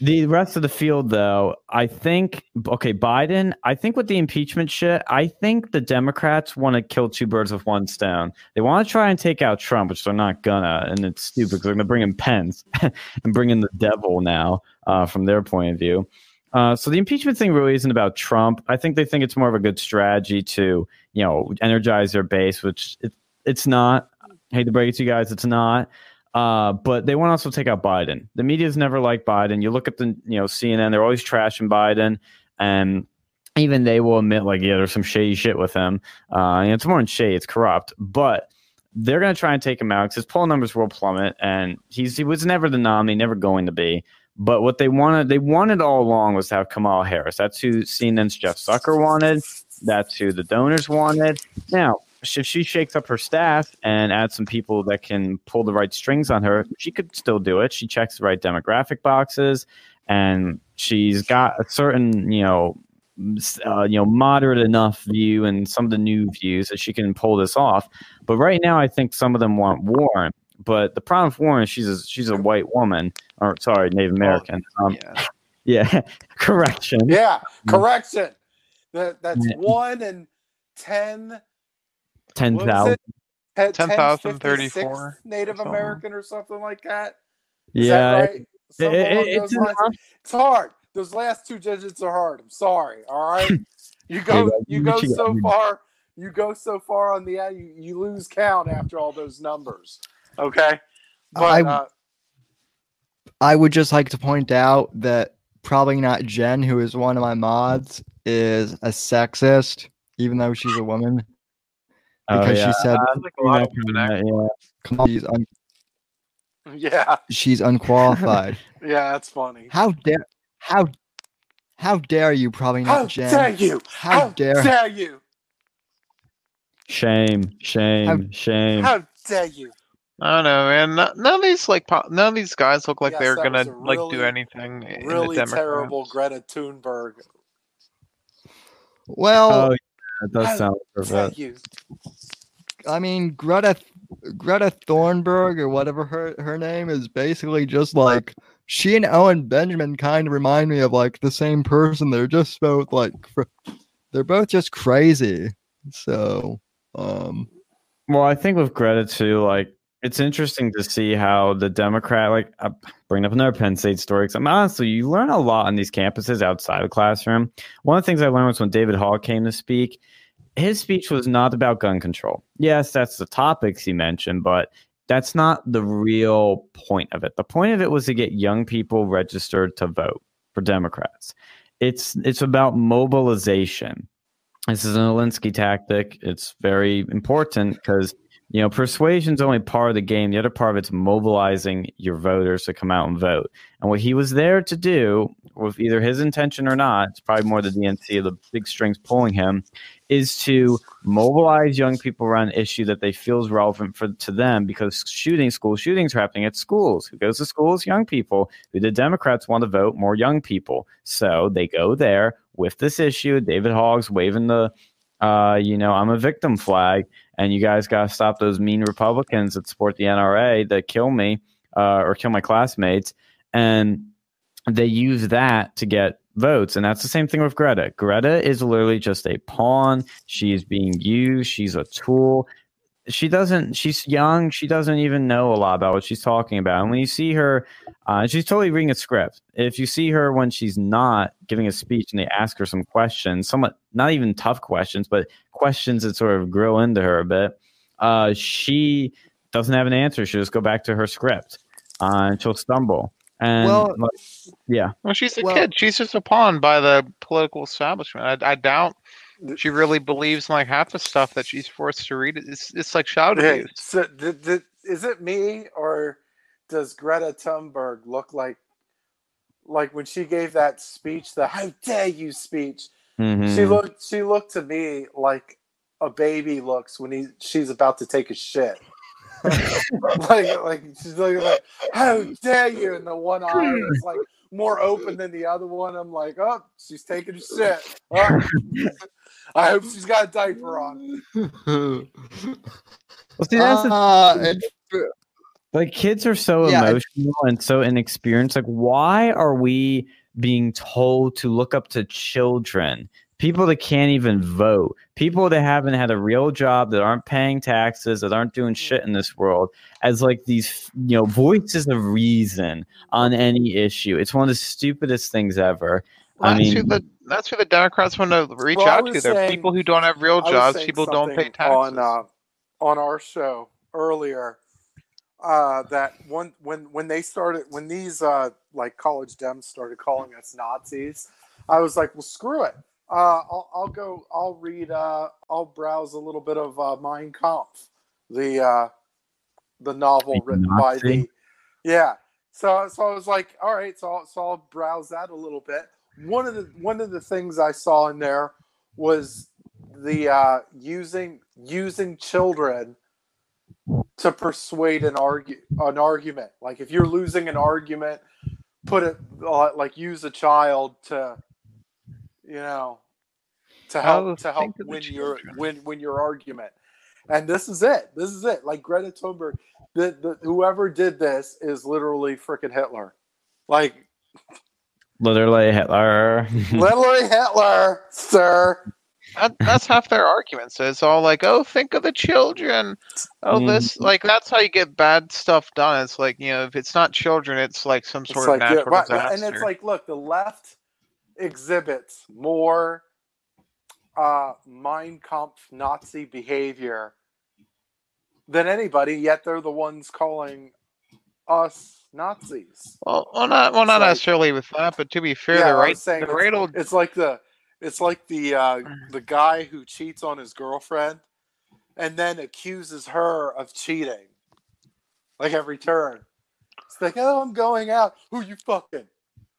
the rest of the field, though, I think okay, Biden. I think with the impeachment shit, I think the Democrats want to kill two birds with one stone. They want to try and take out Trump, which they're not gonna, and it's stupid because they're gonna bring in Pence and bring in the devil now, uh, from their point of view. Uh, so the impeachment thing really isn't about Trump. I think they think it's more of a good strategy to, you know, energize their base, which it, it's not. I hate to break it to you guys, it's not. Uh, but they want to also take out Biden. The media's never liked Biden. You look at the you know CNN; they're always trashing Biden, and even they will admit like, yeah, there's some shady shit with him. Uh, and it's more than shady; it's corrupt. But they're going to try and take him out because his poll numbers will plummet, and he's he was never the nominee, never going to be. But what they wanted, they wanted all along was to have Kamala Harris. That's who CNN's Jeff Zucker wanted. That's who the donors wanted. Now, if she shakes up her staff and adds some people that can pull the right strings on her, she could still do it. She checks the right demographic boxes, and she's got a certain, you know, uh, you know, moderate enough view and some of the new views that she can pull this off. But right now, I think some of them want Warren. But the problem with Warren, she's a, she's a white woman, or sorry, Native American. Um, yeah. yeah, correction. Yeah, correction. That that's one and ten. Ten what was Ten- 10,034 1056 Native or. American or something like that. Is Yeah, that right? Something it- it- it's It's hard. Those last two digits are hard. I'm sorry. All right. You go. but You you go should- so far. You go so far on the end. You, you lose count after all those numbers. Okay. But I- uh, I would just like to point out that probably not Jen, who is one of my mods, is a sexist, even though she's a woman. Oh, Because yeah. she said Uh, Like a lot yeah, come on, she's, un- yeah, she's unqualified. yeah, that's funny. how dare how how dare you? Probably not How Jen. dare you? How dare dare you? Shame, shame, How- shame. How dare you? I don't know, man. None of these like po- none of these guys look like Yes, they're gonna was a like do really, anything. in the Really Democrats. terrible Greta Thunberg. Well, oh, yeah, that does sound Dare perfect. you? I mean Greta Greta Thornburg or whatever her her name is basically just like she and Owen Benjamin kind of remind me of like the same person. They're just both like they're both just crazy. So, um Well, I think with Greta too, like it's interesting to see how the Democrat, like, I bring up another Penn State story. Because I'm honestly, you learn a lot on these campuses outside the classroom. One of the things I learned was when David Hogg came to speak. His speech was not about gun control. Yes, that's the topics he mentioned, but that's not the real point of it. The point of it was to get young people registered to vote for Democrats. It's it's about mobilization. This is an Alinsky tactic. It's very important because you know persuasion's only part of the game. The other part of it's mobilizing your voters to come out and vote. And what he was there to do, with either his intention or not, it's probably more the DNC, the big strings pulling him, is to mobilize young people around an issue that they feel is relevant for to them because shooting school shootings are happening at schools. Who goes to schools? Young people. Who the Democrats want to vote? More young people. So they go there with this issue. David Hogg's waving the uh, you know, I'm a victim flag, and you guys got to stop those mean Republicans that support the NRA that kill me uh, or kill my classmates. And they use that to get votes. And that's the same thing with Greta. Greta is literally just a pawn. She is being used, she's a tool. She doesn't, she's young. She doesn't even know a lot about what she's talking about. And when you see her, uh, she's totally reading a script. If you see her when she's not giving a speech and they ask her some questions, somewhat not even tough questions, but questions that sort of grill into her a bit, uh, she doesn't have an answer. She'll just go back to her script uh, and she'll stumble. And Well- like, yeah, Well, she's a Well- kid. She's just a pawn by the political establishment. I, I doubt she really believes like half the stuff that she's forced to read. It's it's like child Hey, abuse. so th- th- is it me or does Greta Thunberg look like like when she gave that speech, the "How dare you" speech? Mhm. She looked. She looked to me like a baby looks when he she's about to take a shit. like like she's looking like how dare you? And the one eye is like more open than the other one. I'm like oh she's taking a shit. Oh. i hope she's got a diaper on. Well, see, that's the uh, it's like kids are so Yeah, I- emotional and so inexperienced. Like why are we being told to look up to children people that can't even vote people that haven't had a real job that aren't paying taxes that aren't doing shit in this world as like these you know voices of reason on any issue it's one of the stupidest things ever I That's mean- who the that's who the Democrats want to reach Well, out to. was They're people who don't have real jobs. People don't pay taxes. on uh, on our show earlier uh, that one when when they started when these uh, like college Dems started calling us Nazis, I was like, well, screw it. Uh, I'll, I'll go. I'll read. Uh, I'll browse a little bit of uh, Mein Kampf, the uh, the novel written by the. Yeah. So so I was like, all right. So I'll, so I'll browse that a little bit. One of the one of the things I saw in there was the uh, using using children to persuade an argue an argument. Like if you're losing an argument, put it uh, like use a child to, you know, to help to help think of the win your win win your argument. And this is it. This is it. Like Greta Thunberg, the, the whoever did this is literally freaking Hitler. Like Literally Hitler. literally Hitler, sir. That, that's half their arguments. It's all like, "Oh, think of the children." Oh, Mm. this like that's how you get bad stuff done. It's like you know, if it's not children, it's like some It's sort like of yeah, natural right, disaster. and it's like, look, the left exhibits more uh, Mein Kampf Nazi behavior than anybody, yet they're the ones calling us Nazis. well, well, not well, not like- necessarily with that, but to be fair, Yeah, the right, saying the it's- right old It's like the it's like the uh, the guy who cheats on his girlfriend and then accuses her of cheating, like every turn. It's like, oh, I'm going out. Who you fucking?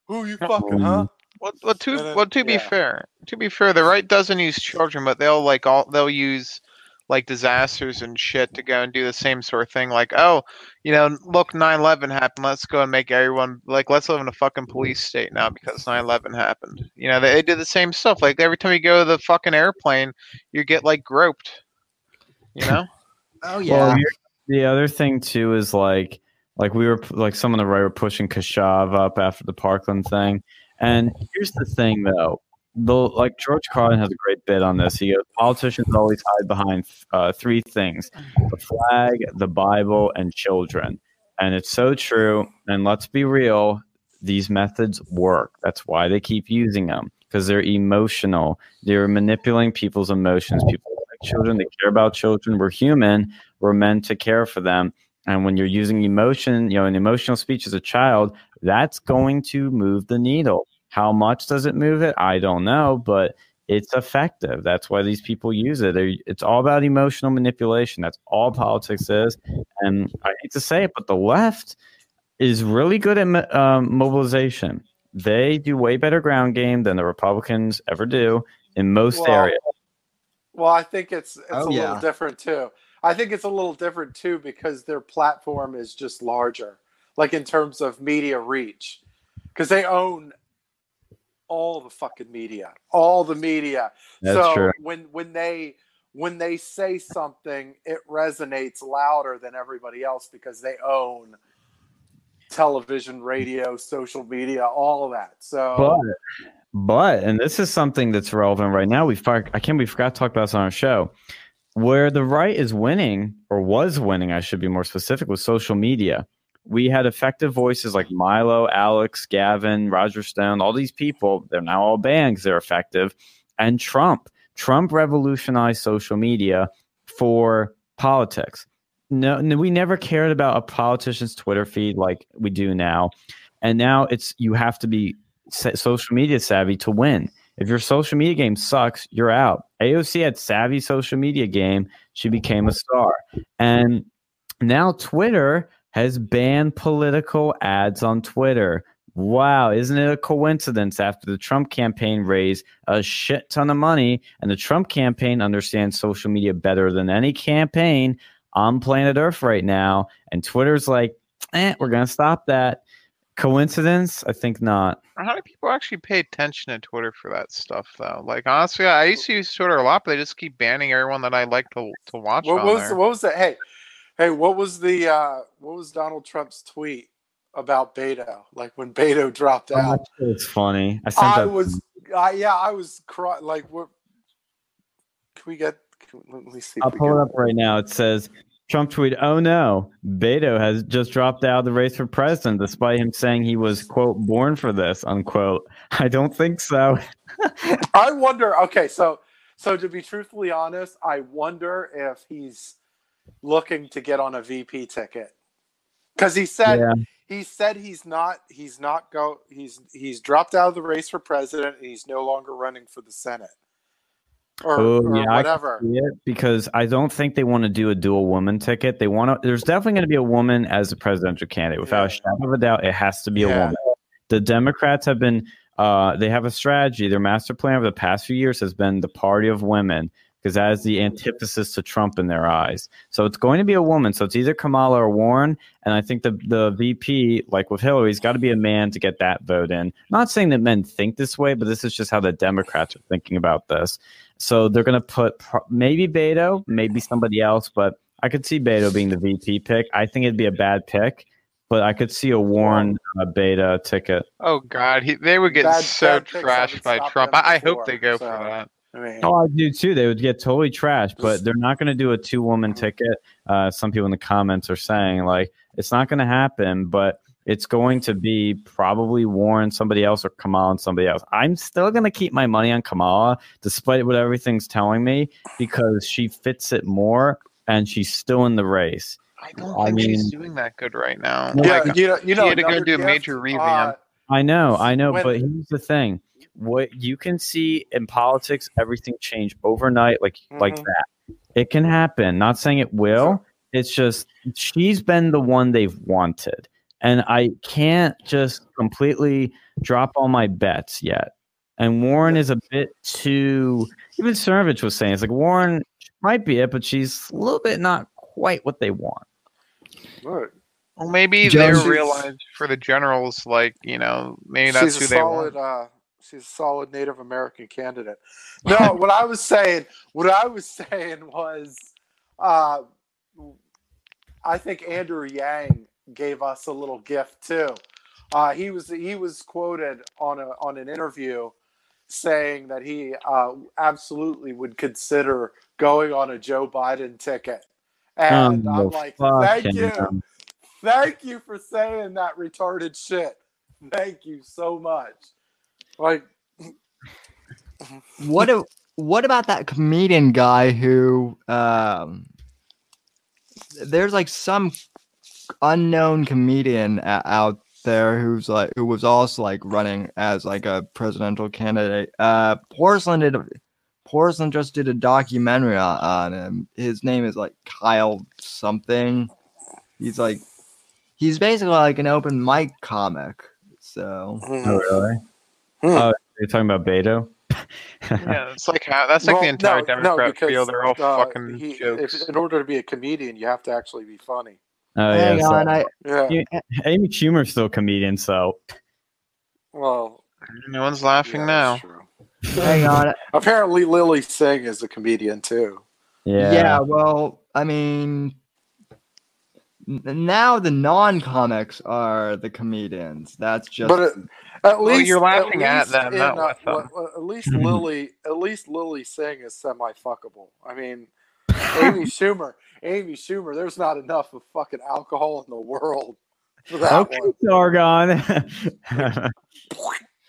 Who you fucking? Huh? Well, well, to then- well, to be yeah. fair, to be fair, the right doesn't use children, but they'll like all they'll use like disasters and shit to go and do the same sort of thing. Like, oh, you know, look, 9/11 happened. Let's go and make everyone like let's live in a fucking police state now because 9/11 happened. You know, they, they do the same stuff. Like every time you go to the fucking airplane, you get like groped. You know. Oh yeah. here- the other thing too is like like we were like some of the right were pushing Kashuv up after the Parkland thing. And here's the thing though. The, like George Carlin has a great bit on this. He goes, politicians always hide behind uh, three things: the flag, the Bible, and children. And it's so true. And let's be real, these methods work. That's why they keep using them because they're emotional. They're manipulating people's emotions. People like children. They care about children. We're human. We're meant to care for them. And when you're using emotion, you know, an emotional speech as a child, that's going to move the needle. How much does it move it? I don't know, but it's effective. That's why these people use it. They're, it's all about emotional manipulation. That's all politics is. And I hate to say it, but the left is really good at um, mobilization. They do way better ground game than the Republicans ever do in most Well, areas. Well, I think it's it's Oh, a yeah. little different too. I think it's a little different too because their platform is just larger, like in terms of media reach, because they own all the fucking media, all the media. That's so true. when when they when they say something, it resonates louder than everybody else because they own television, radio, social media, all of that. So But, but, and this is something that's relevant right now. We I can't we forgot to talk about this on our show. Where the right is winning, or was winning, I should be more specific, with social media. We had effective voices like Milo, Alex, Gavin, Roger Stone, all these people. They're now all banned they're effective. And Trump. Trump revolutionized social media for politics. No, no, we never cared about a politician's Twitter feed like we do now. And now it's you have to be social media savvy to win. If your social media game sucks, you're out. AOC had savvy social media game. She became a star. And now Twitter has banned political ads on Twitter. Wow, isn't it a coincidence after the Trump campaign raised a shit ton of money and the Trump campaign understands social media better than any campaign on planet Earth right now and Twitter's like, "Eh, we're going to stop that." Coincidence? I think not. How many people actually pay attention to Twitter for that stuff, though? Like, honestly, I used to use Twitter a lot, but they just keep banning everyone that I like to to watch what on was there. what was that? Hey, hey, what was the uh, what was Donald Trump's tweet about Beto? Like when Beto dropped out, It's funny. I I that. was, I, yeah, I was cry- like, what? Can we get? Can, let me see. I'll pull it up right now. It says Trump tweet, "Oh no, Beto has just dropped out of the race for president, despite him saying he was quote born for this unquote." I don't think so. I wonder. Okay, so so to be truthfully honest, I wonder if he's looking to get on a VP ticket. because he said Yeah. he said he's not he's not go he's he's dropped out of the race for president and he's no longer running for the senate or, Oh, or yeah, whatever it because I don't think they want to do a dual woman ticket. They want to. There's definitely going to be a woman as a presidential candidate, without Yeah. a shadow of a doubt. It has to be a woman. The Democrats have been. Uh, they have a strategy. Their master plan over the past few years has been the party of women because that is the antithesis to Trump in their eyes. So it's going to be a woman. So it's either Kamala or Warren. And I think the the VP, like with Hillary's got to be a man to get that vote in. Not saying that men think this way, but this is just how the Democrats are thinking about this. So they're going to put pro- maybe Beto, maybe somebody else, but I could see Beto being the VP pick. I think it'd be a bad pick, but I could see a Warren uh, Beto ticket. Oh God, he, they would get Bad- so bad trashed by Trump. I, I hope they go so- for that. I Oh, I do too. They would get totally trashed, but they're not going to do a two woman ticket. Uh, some people in the comments are saying like it's not going to happen, but it's going to be probably Warren, somebody else, or Kamala and somebody else. I'm still going to keep my money on Kamala, despite what everything's telling me, because she fits it more and she's still in the race. I don't I think she's doing that good right now. yeah, Like, you know, you know, had to go do a gift, major uh, revamp. I know, I know, When- but here's the thing: what you can see in politics, everything change overnight, like like Mhm. that. It can happen. Not saying it will. It's just she's been the one they've wanted, and I can't just completely drop all my bets yet. And Warren is a bit too. Even Cernovich was saying it's like Warren might be it, but she's a little bit not quite what they want. Right. Well, maybe Joe, they she's- realized for the generals, like you know, maybe that's she's who a they solid, want. uh, she's a solid Native American candidate. No, what I was saying, what I was saying was, uh, I think Andrew Yang gave us a little gift too. Uh, he was he was quoted on a on an interview saying that he uh, absolutely would consider going on a Joe Biden ticket, and Um, I'm like, fuck thank him. Thank you for saying that retarded shit. Thank you so much. Like, What a, what about that comedian guy who um there's like some unknown comedian out there who's like who was also like running as like a presidential candidate. Uh Porcelain did Porcelain just did a documentary on him. His name is like Kyle something. He's like he's basically like an open mic comic. So Oh, really? Hmm. Oh, you're talking about Beto? Yeah, it's like how that's like Well, the entire no, no, Democrat because, field. They're all uh, fucking he- jokes. If, in order to be a comedian, you have to actually be funny. Oh, hang yeah. so- on, I Yeah. You- Amy Schumer's still a comedian, so Well, no one's laughing yeah, now. hang on. Apparently, Lilly Singh is a comedian too. yeah. Yeah. well, I mean, n- now the non-comics are the comedians. That's just. but at, at Well, least you're laughing at, at least them, in, not uh, with them. what- what- At least Lilly, at least Lilly Singh is semi-fuckable. I mean, Amy Schumer, Amy Schumer. There's not enough of fucking alcohol in the world for that okay, one. Sargon.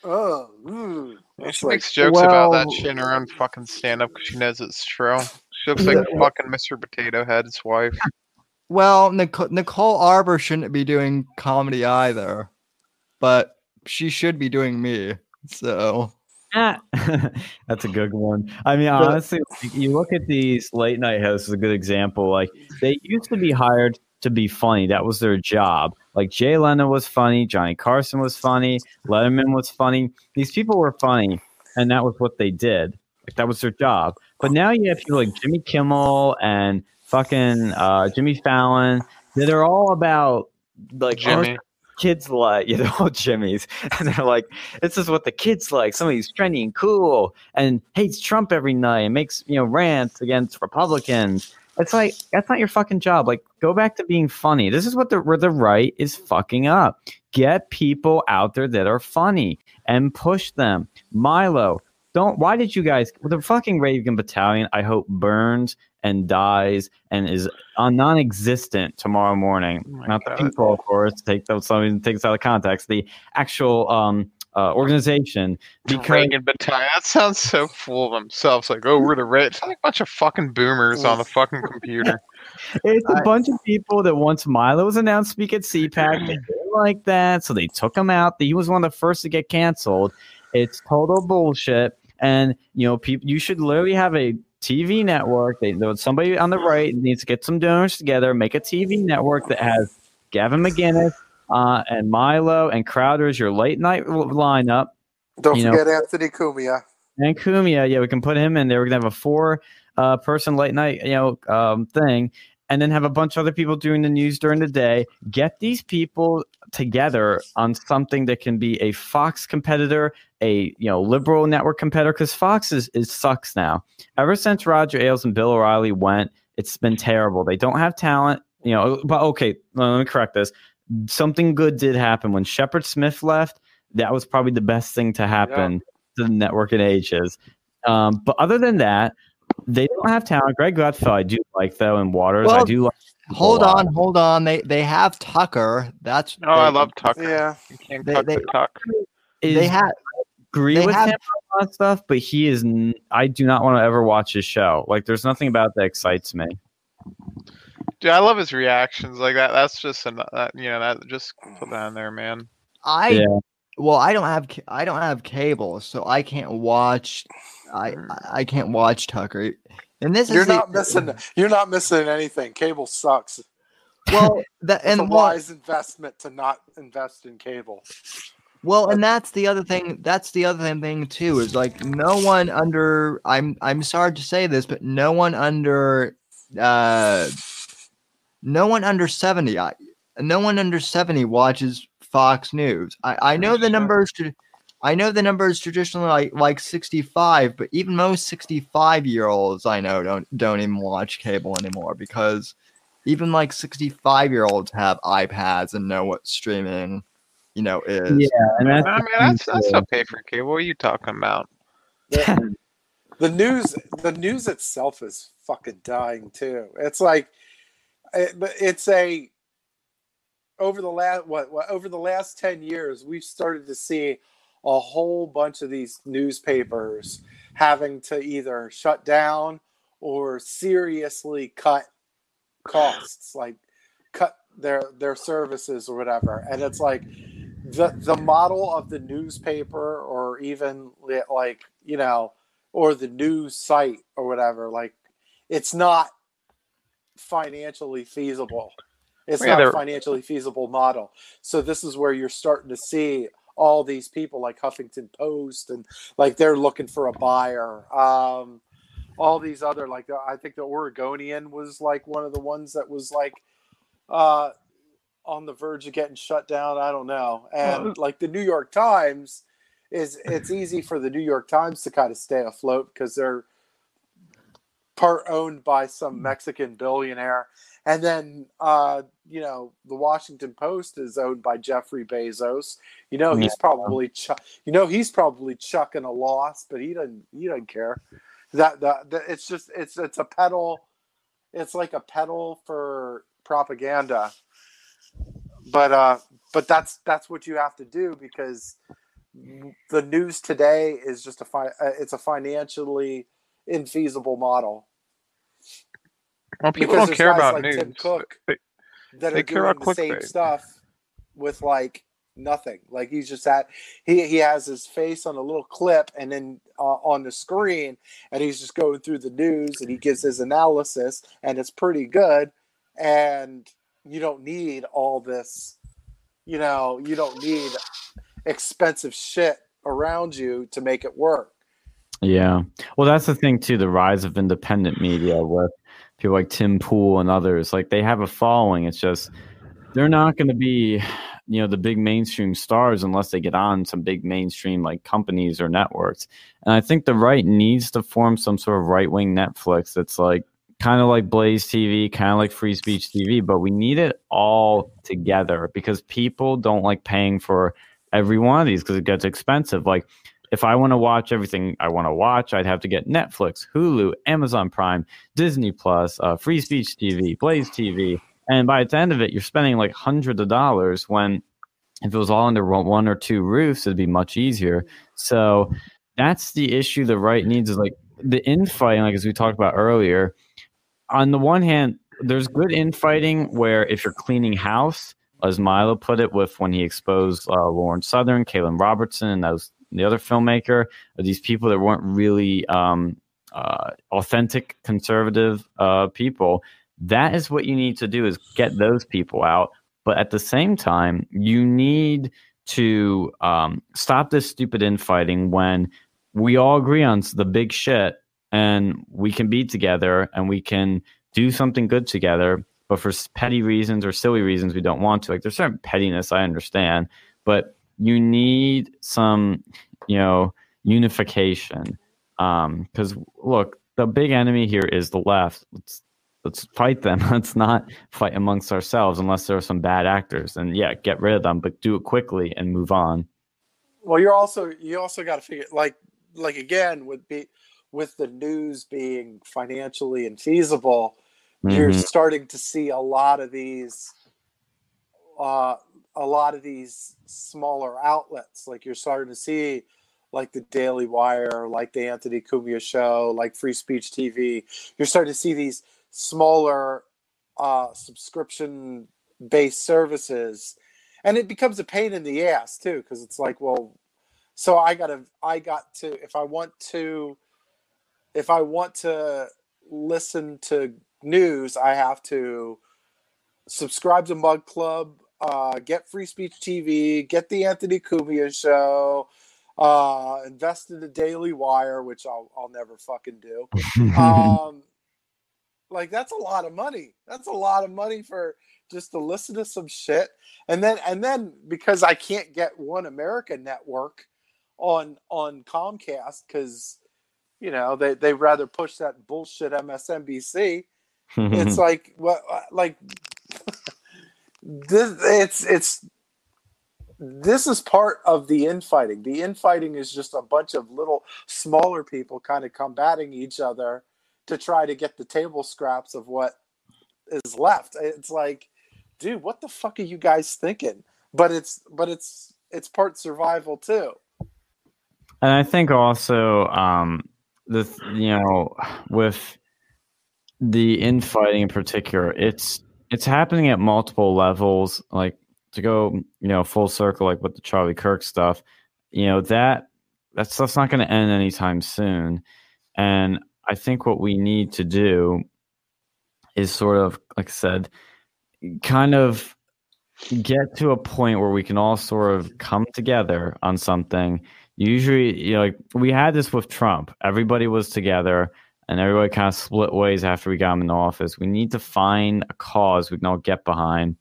Oh, ooh. She like, makes jokes about that shit in her own fucking stand up because she knows it's true. She looks like fucking Mr. Potato Head's wife. Well, Nicole, Nicole Arbour shouldn't be doing comedy either, but she should be doing me. So Ah, That's a good one. I mean, honestly, you look at these late night hosts is a good example. Like they used to be hired to be funny. That was their job. Like Jay Leno was funny, Johnny Carson was funny, Letterman was funny. These people were funny, and that was what they did. Like that was their job. But now you have people like Jimmy Kimmel and fucking uh, Jimmy Fallon. They're all about like Jimmy. kids like you know Jimmy's. And they're like this is what the kids like. Somebody's trendy and cool. And hates Trump every night and makes you know rants against Republicans. It's like that's not your fucking job. Like go back to being funny. This is what the where the right is fucking up. Get people out there that are funny and push them. Milo don't why did you guys the fucking Reagan battalion I hope burns and dies and is uh, non-existent tomorrow morning Oh my not the God. people of course take those something takes out of context the actual um uh, organization because Reagan Battalion. That sounds so full of themselves. Like, oh, we're the rich. It's like a bunch of fucking boomers on the fucking computer. it's a bunch of people that once Milo was announced to speak at CPAC, they didn't like that, so they took him out. He was one of the first to get canceled. It's total bullshit, and you know, people. You should literally have a TV network. They, somebody on the right needs to get some donors together, make a TV network that has Gavin McInnes uh, and Milo and Crowder as your late night lineup. Don't You know- forget Anthony Cumia. And Cumia, yeah, we can put him in there. We're gonna have a four uh, person late night, you know, um, thing, and then have a bunch of other people doing the news during the day. Get these people together on something that can be a Fox competitor, a you know liberal network competitor, because Fox is, is sucks now. Ever since Roger Ailes and Bill O'Reilly went, it's been terrible. They don't have talent, you know. But okay, let me correct this. Something good did happen when Shepard Smith left. That was probably the best thing to happen to the network in ages. Um, but other than that, they don't have talent. Greg Gutfeld, I do like though, and Watters, I do like. Hold on, hold on. They they have Tucker. That's Oh, I love Tucker. Yeah. You can't They- cut they- the tuck. Is, They have agree they with have- him on a lot of stuff, but he is. N- I do not want to ever watch his show. Like, there's nothing about that excites me. Dude, I love his reactions. Like that. That's just an, that, you know that just put that in there, man. I Yeah. well, I don't have I don't have cable, so I can't watch. I I- I can't watch Tucker. And this is You're is the- not missing. You're not missing anything. Cable sucks. Well, that It's a and well, wise investment to not invest in cable. Well, and that's the other thing. That's the other thing too. Is like no one under. I'm I'm sorry to say this, but no one under. Uh, no one under seventy. I, no one under seventy watches Fox News. I I know the numbers. I know the numbers traditionally like like 65, but even most 65 year olds I know don't don't even watch cable anymore because even like 65 year olds have iPads and know what streaming, you know, is. Yeah, and that's I mean, that's that's too. not pay for cable. What are you talking about? The, the news, the news itself is fucking dying too. It's like, eh, it, it's a over the last what, what over the last ten years, we've started to see a whole bunch of these newspapers having to either shut down or seriously cut costs, like cut their their services or whatever. And it's like the the model of the newspaper or even like you know or the news site or whatever like it's not financially feasible. It's Yeah, not a financially feasible model. So this is where you're starting to see all these people like huffington post and like they're looking for a buyer. Um all these other like i think the oregonian was like one of the ones that was like uh on the verge of getting shut down i don't know. And like the new york times is it's easy for the new york times to kind of stay afloat because they're part owned by some mexican billionaire. And then uh you know the washington post is owned by jeffrey bezos. You know he's probably chu- you know he's probably chucking a loss but he doesn't he doesn't care. That, that, that it's just it's it's a pedal it's like a pedal for propaganda but uh but that's that's what you have to do because the news today is just a fi- uh, it's a financially infeasible model Well, people because don't care about like news. Tim Cook They- that they are care doing about the same clickbait. stuff with like nothing. Like he's just at he he has his face on a little clip and then uh, on the screen, and he's just going through the news and he gives his analysis, and it's pretty good. And you don't need all this, you know, you don't need expensive shit around you to make it work. Yeah. Well, that's the thing too. The rise of independent media with people like Tim Pool and others, like they have a following. It's just they're not going to be, you know, the big mainstream stars unless they get on some big mainstream like companies or networks. And I think the right needs to form some sort of right wing Netflix that's like kind of like Blaze TV, kind of like Free Speech TV, but we need it all together because people don't like paying for every one of these because it gets expensive. Like if I want to watch everything I want to watch, I'd have to get Netflix, Hulu, Amazon Prime, Disney Plus, uh, Free Speech TV, Blaze TV, and by the end of it, you're spending like hundreds of dollars when if it was all under one or two roofs, it'd be much easier. So that's the issue the right needs is like the infighting, like as we talked about earlier. On the one hand, there's good infighting where if you're cleaning house, as Milo put it, with when he exposed uh, Lauren Southern, Caolan Robertson, and was the other filmmaker, these people that weren't really um, uh, authentic conservative uh, people. That is what you need to do is get those people out. But at the same time, you need to um, stop this stupid infighting when we all agree on the big shit and we can be together and we can do something good together. But for petty reasons or silly reasons, we don't want to. Like there's certain pettiness I understand, but you need some, you know, unification. Because um, look, the big enemy here is the left. Let's let's fight them. Let's not fight amongst ourselves unless there are some bad actors. And yeah, get rid of them, but do it quickly and move on. Well, you're also you also got to figure like like again with be with the news being financially infeasible, mm-hmm. you're starting to see a lot of these uh, a lot of these smaller outlets. Like you're starting to see like the Daily Wire, like the Anthony Cumia show, like Free Speech TV. You're starting to see these smaller uh, subscription based services. And it becomes a pain in the ass too, because it's like, well, so I gotta I got to if I want to if I want to listen to news, I have to subscribe to Mug Club, uh, get Free Speech TV, get the Anthony Cumia show, uh, invest in the Daily Wire, which I'll I'll never fucking do. um, like that's a lot of money. That's a lot of money for just to listen to some shit, and then and then because I can't get One America Network on on Comcast because you know they they rather push that bullshit MSNBC. it's like what like this it's it's this is part of the infighting. The infighting is just a bunch of little smaller people kind of combating each other to try to get the table scraps of what is left. It's like, dude, what the fuck are you guys thinking? But it's but it's it's part survival too. And I think also um the you know with the infighting in particular, it's it's happening at multiple levels. Like to go, you know, full circle, like with the Charlie Kirk stuff, you know that that stuff's not going to end anytime soon. And I think what we need to do is sort of, like I said, kind of get to a point where we can all sort of come together on something. Usually, you know, like we had this with Trump. Everybody was together and everybody kind of split ways after we got him in the office. We need to find a cause we can all get behind.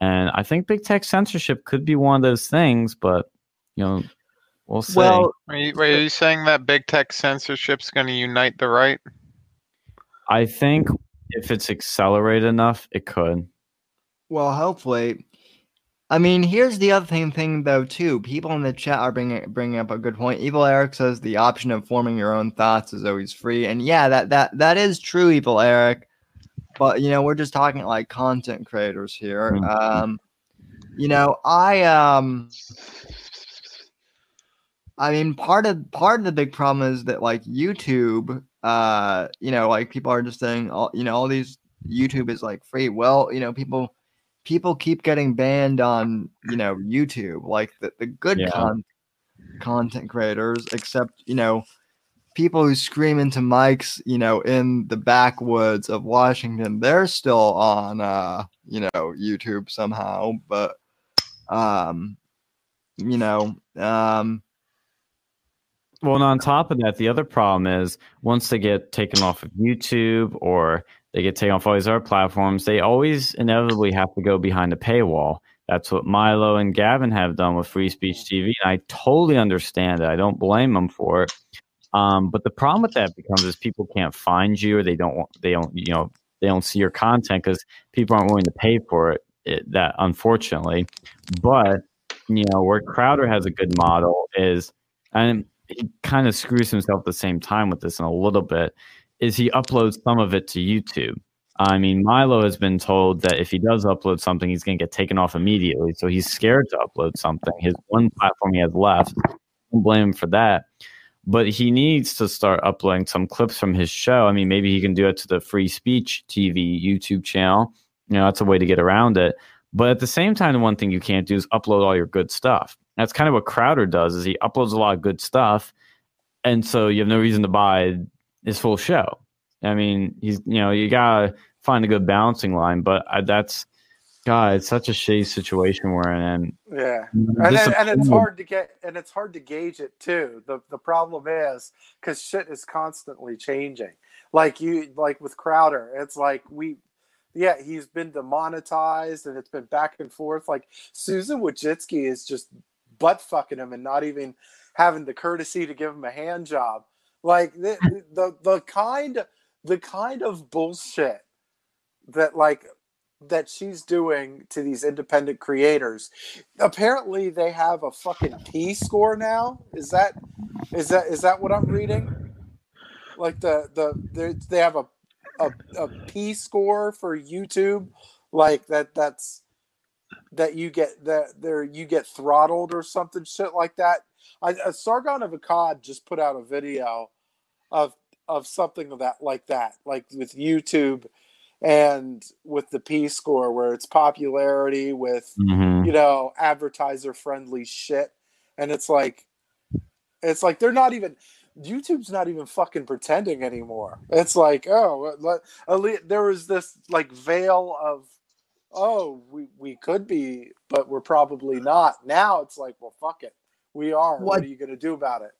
And I think big tech censorship could be one of those things, but you know, we'll see. Well, are you, wait, are you saying that big tech censorship is going to unite the right? I think if it's accelerated enough, it could. Well, hopefully. I mean, here's the other thing, thing though too. People in the chat are bringing bringing up a good point. Evil Eric says the option of forming your own thoughts is always free, and yeah, that that that is true, Evil Eric. But you know, we're just talking like content creators here. Mm-hmm. Um, you know, I um, I mean, part of part of the big problem is that like YouTube, uh, you know, like people are just saying, all you know, all these YouTube is like free. Well, you know, people people keep getting banned on you know YouTube, like the the good yeah. con- content creators, except you know people who scream into mics, you know, in the backwoods of Washington, they're still on, uh, you know, YouTube somehow. But, um, you know, um, well, and on top of that, the other problem is once they get taken off of YouTube or they get taken off all these other platforms, they always inevitably have to go behind a paywall. That's what Milo and Gavin have done with Free Speech TV. And I totally understand it. I don't blame them for it. Um, but the problem with that becomes is people can't find you or they don't want, they don't, you know, they don't see your content because people aren't willing to pay for it, it. That unfortunately, but you know where Crowder has a good model is, and he kind of screws himself at the same time with this in a little bit, is he uploads some of it to YouTube. I mean, Milo has been told that if he does upload something, he's going to get taken off immediately. So he's scared to upload something. His one platform he has left, don't blame him for that. But he needs to start uploading some clips from his show. I mean, maybe he can do it to the Free Speech TV YouTube channel. You know, that's a way to get around it. But at the same time, the one thing you can't do is upload all your good stuff. That's kind of what Crowder does. Is he uploads a lot of good stuff, and so you have no reason to buy his full show. I mean, he's you know you gotta find a good balancing line, but I, that's God, it's such a shitty situation we're in. And Yeah. And, then, and it's hard to get and it's hard to gauge it too the the problem is because shit is constantly changing like you like with crowder it's like we yeah he's been demonetized and it's been back and forth like susan wojcicki is just butt fucking him and not even having the courtesy to give him a hand job like the the, the kind the kind of bullshit that like that she's doing to these independent creators apparently they have a fucking P score now. Is that is that is that what I'm reading? Like the the they- have a a, a P score for YouTube, like that that's that you get that there you get throttled or something shit like that. I uh, Sargon of Akkad just put out a video of of something of that like that, like with YouTube and with the P score where it's popularity with Mhm. you know advertiser friendly shit. And it's like it's like they're not even youtube's not even fucking pretending anymore. It's like oh let- there was this like veil of oh we, we could be but we're probably not. Now it's like well fuck it we are what, What- are you gonna do about it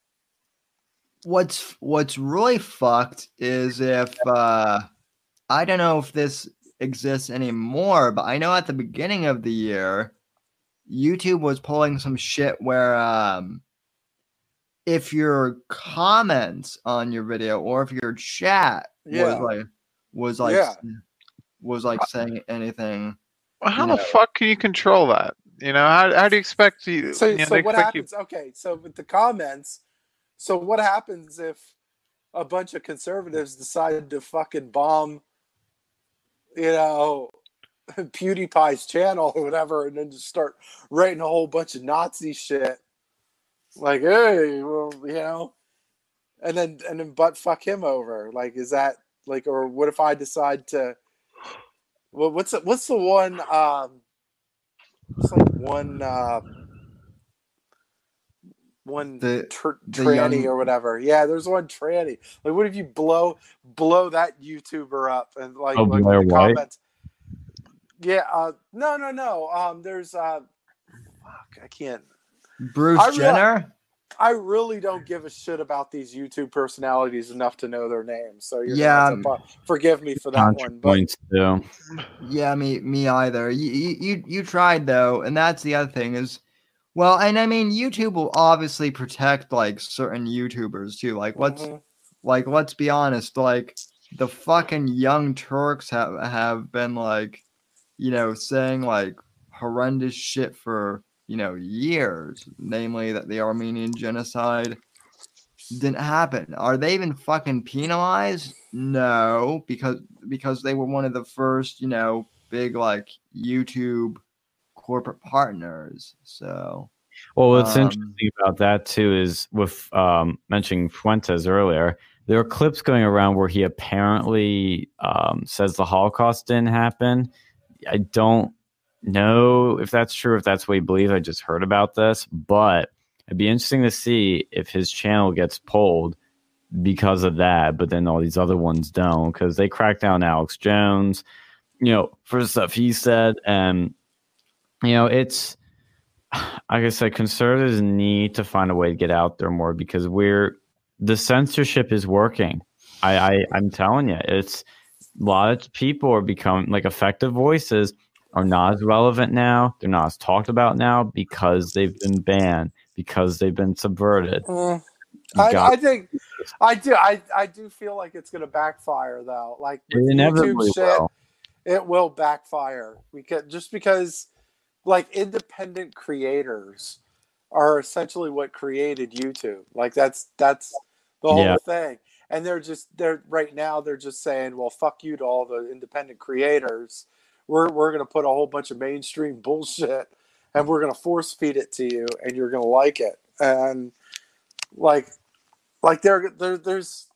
what's what's really fucked is if uh I don't know if this exists anymore, but I know at the beginning of the year, YouTube was pulling some shit where um if your comments on your video or if your chat Yeah. was like was like Yeah. was like saying anything Well, how you the know. fuck can you control that? You know, how, how do you expect you? so, you know, so what expect you- happens okay so with the comments so what happens if a bunch of conservatives decide to fucking bomb you know pewdiepie's channel or whatever and then just start writing a whole bunch of nazi shit like hey well you know and then and then butt fuck him over like is that like or what if i decide to well what's the, what's the one um it's like one uh one The- tr- the tranny young- or whatever. Yeah, there's one tranny. Like, what if you blow blow that YouTuber up and like, Oh, like Blair in the White? comments? Yeah, uh, no, no, no. Um, there's uh, fuck, I can't. Bruce I reali- Jenner? I really don't give a shit about these YouTube personalities enough to know their names. So you're Yeah, gonna have to fu- forgive me for that one. But Points too. Yeah, me me either. You, you you you tried though, and that's the other thing is, well, and I mean YouTube will obviously protect like certain YouTubers too. Like let's Mhm. like let's be honest, like the fucking young Turks have have been like, you know, saying like horrendous shit for you know years, namely that the Armenian genocide didn't happen. Are they even fucking penalized? No, because because they were one of the first, you know, big like YouTube corporate partners. So Well, what's Um, interesting about that too is with um, mentioning Fuentes earlier, there are clips going around where he apparently um, says the Holocaust didn't happen. I don't know if that's true, if that's what he believes. I just heard about this, but it'd be interesting to see if his channel gets pulled because of that, but then all these other ones don't because they cracked down Alex Jones, you know, for stuff he said. And, you know, it's, like I said, conservatives need to find a way to get out there more because we're the censorship is working. I, I I'm telling you, it's a lot of people are becoming like effective voices are not as relevant now. They're not as talked about now because they've been banned because they've been subverted. Mm. I, I think I do. I, I do feel like it's going to backfire though. Like it inevitably shit, will. it will backfire because just because like independent creators are essentially what created YouTube. Like that's that's the whole Yeah. thing. and they're just they're right now they're just saying, well, fuck you to all the independent creators. We're we're gonna put a whole bunch of mainstream bullshit, and we're gonna force feed it to you, and you're gonna like it, and like like there there there's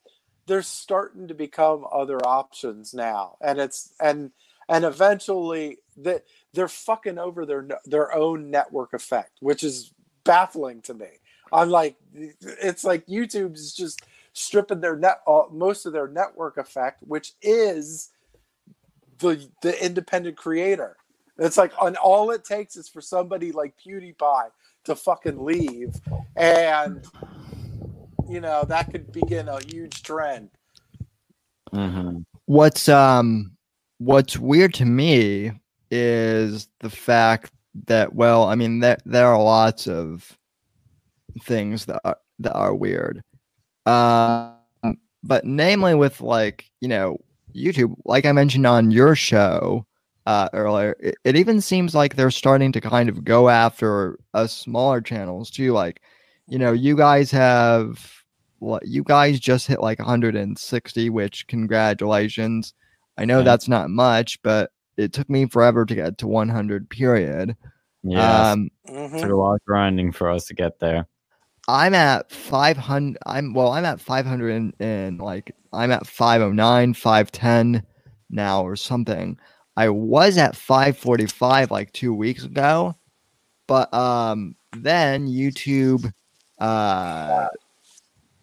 there's starting to become other options now. And it's and and eventually that they're fucking over their their own network effect which is baffling to me. I'm like it's like youtube is just stripping their net uh, most of their network effect which is the the independent creator it's like and all it takes is for somebody like pewdiepie to fucking leave and you know that could begin a huge trend Mm-hmm. What's um what's weird to me is the fact that well, I mean there there are lots of things that are that are weird. Um but namely with like, you know, YouTube, like I mentioned on your show uh earlier, it, it even seems like they're starting to kind of go after us smaller channels too. Like, you know, you guys have what you guys just hit like 160, which congratulations. I know Yeah. that's not much, but it took me forever to get to 100. Period. Yeah, Um, Mhm. took a lot of grinding for us to get there. I'm at 500. I'm well. I'm at 500 and, and like I'm at 509, 510 now or something. I was at 545 like two weeks ago, but um then YouTube uh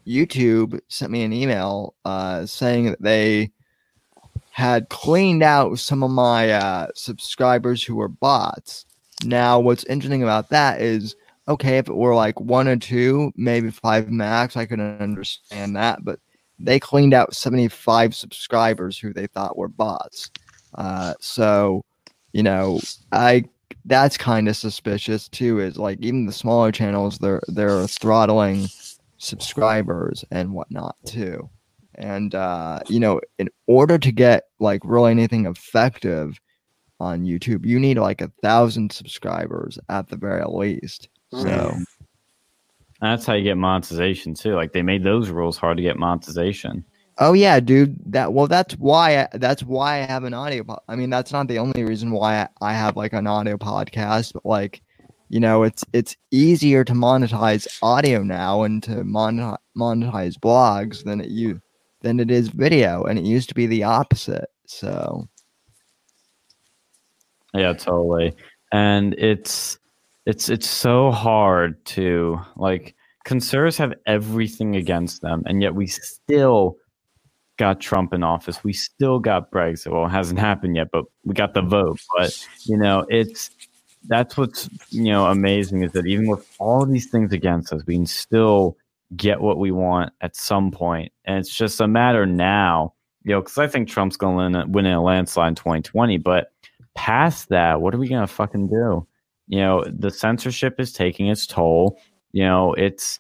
YouTube sent me an email uh saying that they had cleaned out some of my uh subscribers who were bots. Now what's interesting about that is okay, if it were like one or two, maybe five max, I could understand that. But they cleaned out 75 subscribers who they thought were bots. Uh, so, you know, I that's kind of suspicious too. Is like even the smaller channels, they're they're throttling subscribers and whatnot too. And uh, you know, in order to get like really anything effective on YouTube, you need like a thousand subscribers at the very least. So That's how you get monetization too. Like they made those rules hard to get monetization. Oh yeah, dude. That well, that's why I, that's why I have an audio. Po- I mean, that's not the only reason why I, I have like an audio podcast, but like, you know, it's it's easier to monetize audio now and to monetize monetize blogs than it you than it is video, and it used to be the opposite. So Yeah, totally. And it's it's it's so hard to like conservatives have everything against them, and yet we still got Trump in office. We still got Brexit. Well, it hasn't happened yet, but we got the vote. But you know, it's that's what's you know amazing is that even with all these things against us, we can still get what we want at some point. and it's just a matter now. You know, because I think Trump's going to win in a landslide in 2020, but past that, what are we gonna fucking do? You know, the censorship is taking its toll. You know, it's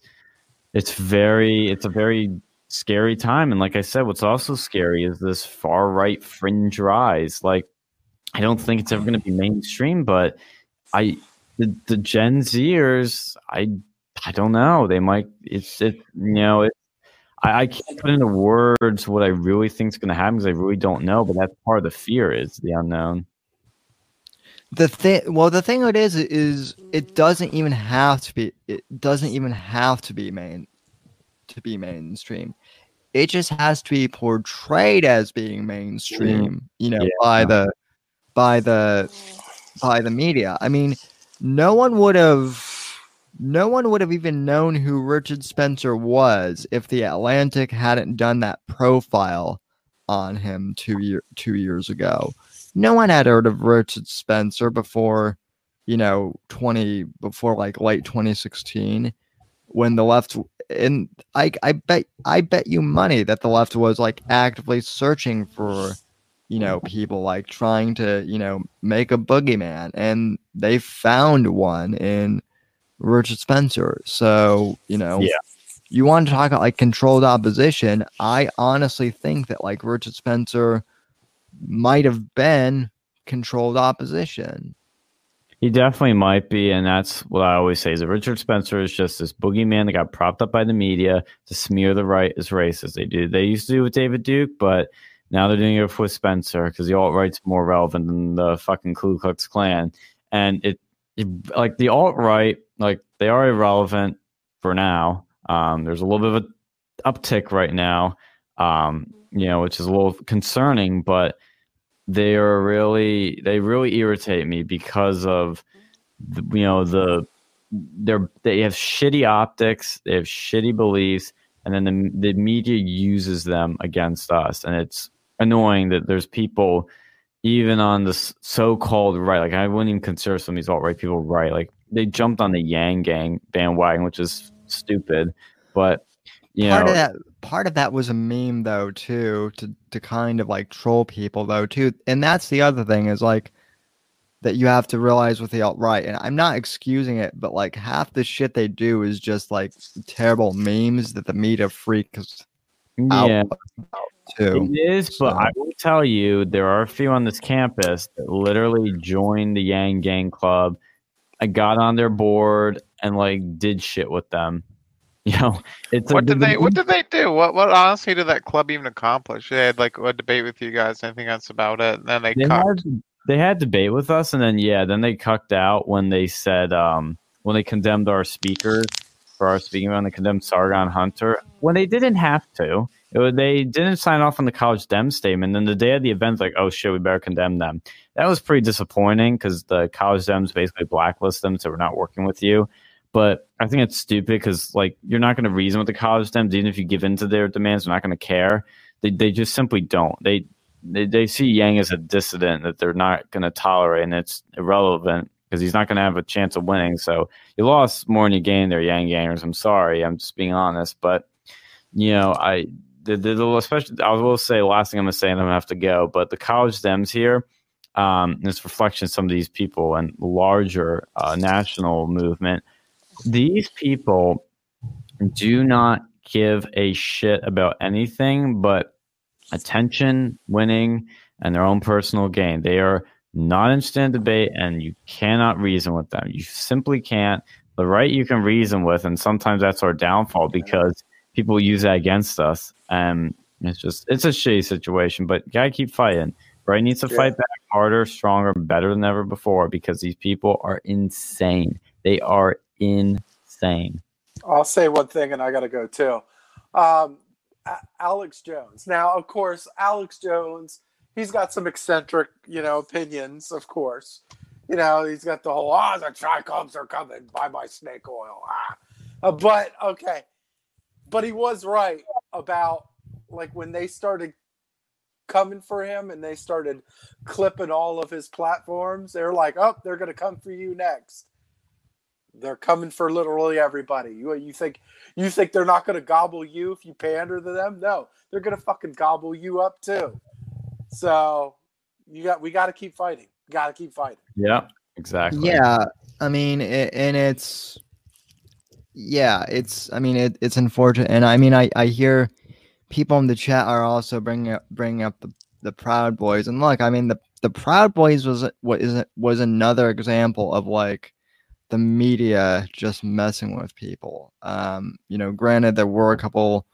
it's very it's a very scary time. And like I said, what's also scary is this far right fringe rise. Like, I don't think it's ever gonna be mainstream, but I the, the Gen Zers, I I don't know. They might it's it you know it I, I can't put into words what I really think is going to happen because I really don't know. But that's part of the fear is the unknown. The thing, well, the thing it is is it doesn't even have to be. It doesn't even have to be main to be mainstream. It just has to be portrayed as being mainstream. Mm-hmm. You know, Yeah. by the by the by the media. I mean, no one would have no one would have even known who Richard Spencer was if the Atlantic hadn't done that profile on him two year two years ago. No one had heard of Richard Spencer before, you know, twenty before like late twenty sixteen, when the left and I I bet I bet you money that the left was like actively searching for you know, people like trying to, you know, make a boogeyman, and they found one in Richard Spencer. So, you know, Yeah. you want to talk about like controlled opposition. I honestly think that like Richard Spencer might have been controlled opposition. He definitely might be, and that's what I always say: is that Richard Spencer is just this boogeyman that got propped up by the media to smear the right as racist. They do. They used to do with David Duke, but now they're doing it with Spencer because the alt right's more relevant than the fucking Ku Klux Klan, and it, it like the alt right, like they are irrelevant for now. Um, there's a little bit of an uptick right now, um, you know, which is a little concerning, but they are really they really irritate me because of the, you know the they're they have shitty optics, they have shitty beliefs, and then the the media uses them against us, and it's annoying that there's people even on the so-called right like i wouldn't even consider some of these alt-right people right like they jumped on the yang gang bandwagon which is stupid but you part know of that part of that was a meme though too to to kind of like troll people though too and that's the other thing is like that you have to realize with the alt right and i'm not excusing it but like half the shit they do is just like terrible memes that the media freaks out yeah about too It is, but I will tell you, there are a few on this campus that literally joined the Yang Gang Club. I got on their board and like did shit with them. You know, it's What a, did they What did they do? What What honestly did that club even accomplish? They had like a debate with you guys. Anything else about it? And then they, they had they had debate with us, and then yeah, then they cucked out when they said um when they condemned our speakers for our speaking when they condemned Sargon Hunter when they didn't have to. Was, they didn't sign off on the college dem statement. And then the day of the event, like, oh shit, we better condemn them. That was pretty disappointing because the college dems basically blacklist them, so we're not working with you. But I think it's stupid because like you're not going to reason with the college dems, even if you give in to their demands, they're not going to care. They they just simply don't. They they, they see Yang as a dissident that they're not going to tolerate, and it's irrelevant because he's not going to have a chance of winning. So you lost more than you gained there, Yang Gangers. I'm sorry, I'm just being honest, but you know, I the, the, the especially I will say last thing I'm going to say, and I'm to have to go, but the college Dems here. Um, this reflection of some of these people and larger uh, national movement. These people do not give a shit about anything but attention, winning, and their own personal gain. They are not interested in debate, and you cannot reason with them. You simply can't. The right you can reason with, and sometimes that's our downfall because people use that against us. And it's just it's a shitty situation, but you gotta keep fighting. Right needs to Yeah. fight back harder, stronger, better than ever before because these people are insane. They are insane. I'll say one thing, and I got to go too. Um, Alex Jones. Now, of course, Alex Jones. He's got some eccentric, you know, opinions. Of course, you know, he's got the whole "ah, the tricubs are coming. Buy my snake oil." Ah. Uh, but okay, but he was right about like when they started coming for him and they started clipping all of his platforms. They're like, "Oh, they're going to come for you next." They're coming for literally everybody. You you think you think they're not going to gobble you if you pander to them? No, they're going to fucking gobble you up too. So you got we got to keep fighting. Got to keep fighting. Yeah, exactly. Yeah, I mean, it, and it's yeah, it's I mean, it, it's unfortunate, and I mean, I I hear people in the chat are also bringing up bringing up the the Proud Boys, and look, I mean, the the Proud Boys was what is it was another example of like the media just messing with people. Um, you know, granted, there were a couple,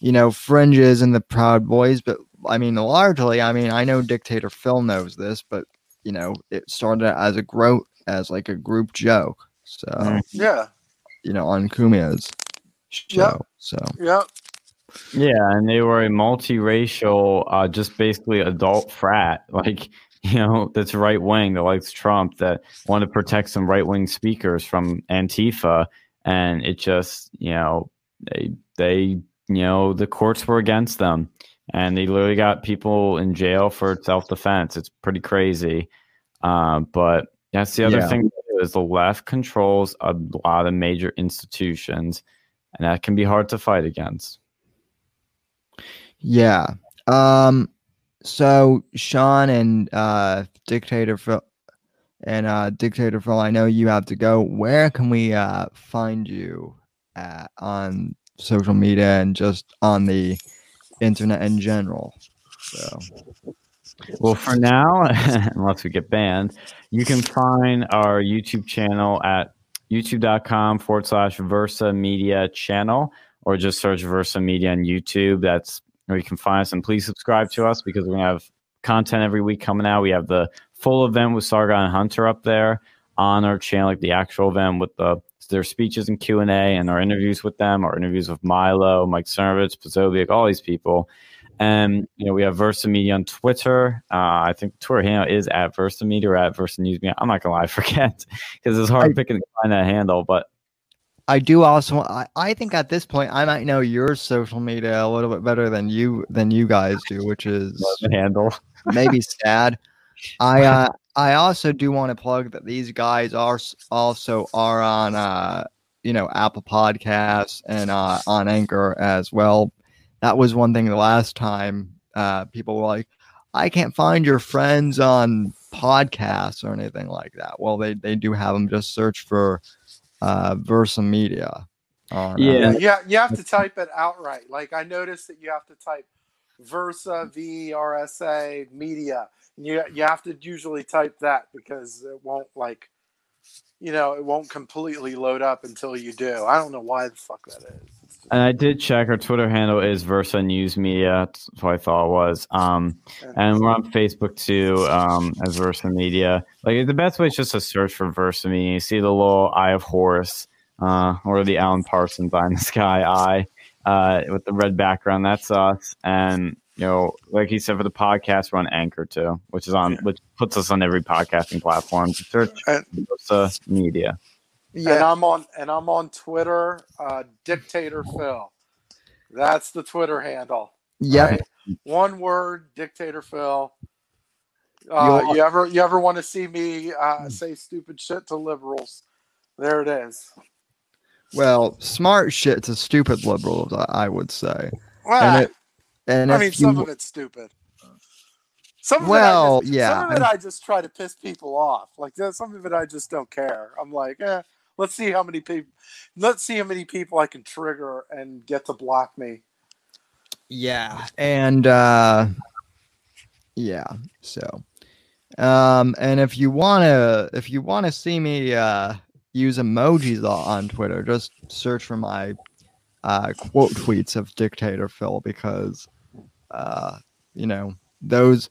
you know, fringes in the Proud Boys, but I mean, largely, I mean, I know Dictator Phil knows this, but you know, it started as a gro as like a group joke. So Mm. Yeah. you know, on Cumia's show. Yep. So Yep. Yeah, and they were a multiracial, uh, just basically adult frat, like you know, that's right wing that likes Trump, that want to protect some right wing speakers from Antifa, and it just you know they they you know the courts were against them, and they literally got people in jail for self defense. It's pretty crazy, uh, but that's the other Yeah. thing is the left controls a lot of major institutions, and that can be hard to fight against. yeah. Um so Sean and uh Dictator Phil and uh Dictator Phil, I know you have to go. Where can we uh find you at on social media and just on the internet in general? So Well, for now, unless we get banned, you can find our YouTube channel at youtube.com forward slash Versa Media channel, or just search Versa Media on YouTube. That's where you can find us. And please subscribe to us because we're going to have content every week coming out. We have the full event with Sargon and Hunter up there on our channel, like the actual event with the their speeches and Q and A, and our interviews with them, our interviews with Milo, Mike Cernovich, Posobiec, all these people. And you know, we have Versa Media on Twitter. Uh, I think Twitter handle is at Versa Media or at Versa News Media. I'm not gonna lie, I forget because it's hard I- picking to find that handle. But I do also. I, I think at this point, I might know your social media a little bit better than you than you guys do, which is handle. maybe sad. I uh, I also do want to plug that these guys are also are on uh, you know Apple Podcasts and uh, on Anchor as well. That was one thing the last time uh, people were like, I can't find your friends on podcasts or anything like that. Well, they they do have them. Just search for uh, Versa Media. on, uh, Yeah. Yeah, you have to type it outright. Like I noticed that you have to type Versa V R S A Media. And you you have to usually type that because it won't like you know, it won't completely load up until you do. I don't know why the fuck that is. And I did check. Our Twitter handle is Versa News Media. That's what I thought it was. Um, and we're on Facebook too um, as Versa Media. Like the best way is just to search for Versa Media. You see the little Eye of Horus uh, or the Alan Parsons Eye in the Sky eye uh, with the red background. That's us. And you know, like he said, for the podcast, we're on Anchor too, which is on Yeah. which puts us on every podcasting platform. Search Versa Media. And I'm on and I'm on Twitter, uh, Dictator Phil. That's the Twitter handle. Yep. Right? One word, Dictator Phil. Uh, You're- ever you ever want to see me uh, say stupid shit to liberals? There it is. Well, smart shit to stupid liberals, I, I would say. Well, And it, and I mean, you, some of it's stupid. Some of Well, it just, yeah. Some of it I just try to piss people off. Like some of it I just don't care. I'm like, eh, let's see how many people. Let's see how many people I can trigger and get to block me. yeah, and uh, yeah, so, um, and if you wanna, if you wanna see me uh use emojis on Twitter, just search for my uh quote tweets of Dictator Phil because, uh, you know those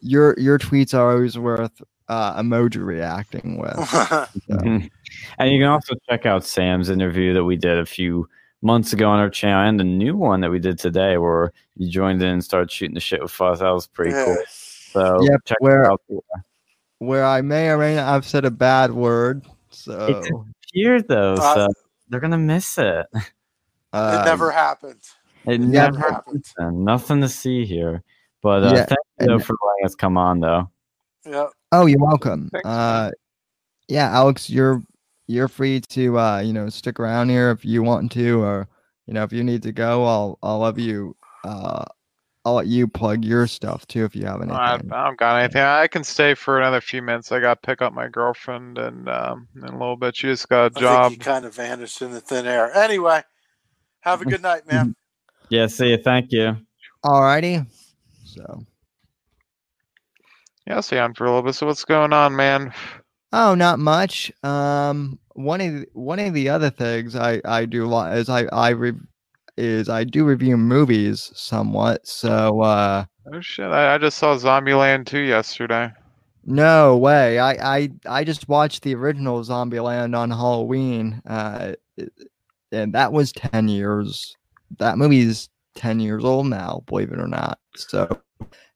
your your tweets are always worth uh emoji reacting with. so. And you can also check out Sam's interview that we did a few months ago on our channel and the new one that we did today where you joined in and started shooting the shit with us. That was pretty Yeah. cool. So Yep, check where- out. where I may or may not have said a bad word. So It's here though, Uh, so they're gonna miss it. uh, it never happened. It Yeah, never Never happened. happened. Nothing to see here. But uh, Yeah, thank you though and- for letting us come on though. Yeah. Oh, you're welcome. Uh, yeah, Alex, you're you're free to uh, you know stick around here if you want to, or you know if you need to go. I'll I'll let you uh, I'll let you plug your stuff too if you have anything. I, I don't got anything. I can stay for another few minutes. I got to pick up my girlfriend and um, in a little bit. She just got a I job. think he kind of vanished in the thin air. Anyway, have a good night, man. Yeah, see you. Thank you. Alrighty. So Yeah, I'll stay on for a little bit. So what's going on, man? oh, not much. Um, one of the, one of the other things I I do lot is I I re- is I do review movies somewhat. So uh. Oh shit! I, I just saw Zombieland 2 yesterday. No way. I I I just watched the original Zombieland on Halloween. Uh and that was 10 years. That movie's 10 years old now, believe it or not. So,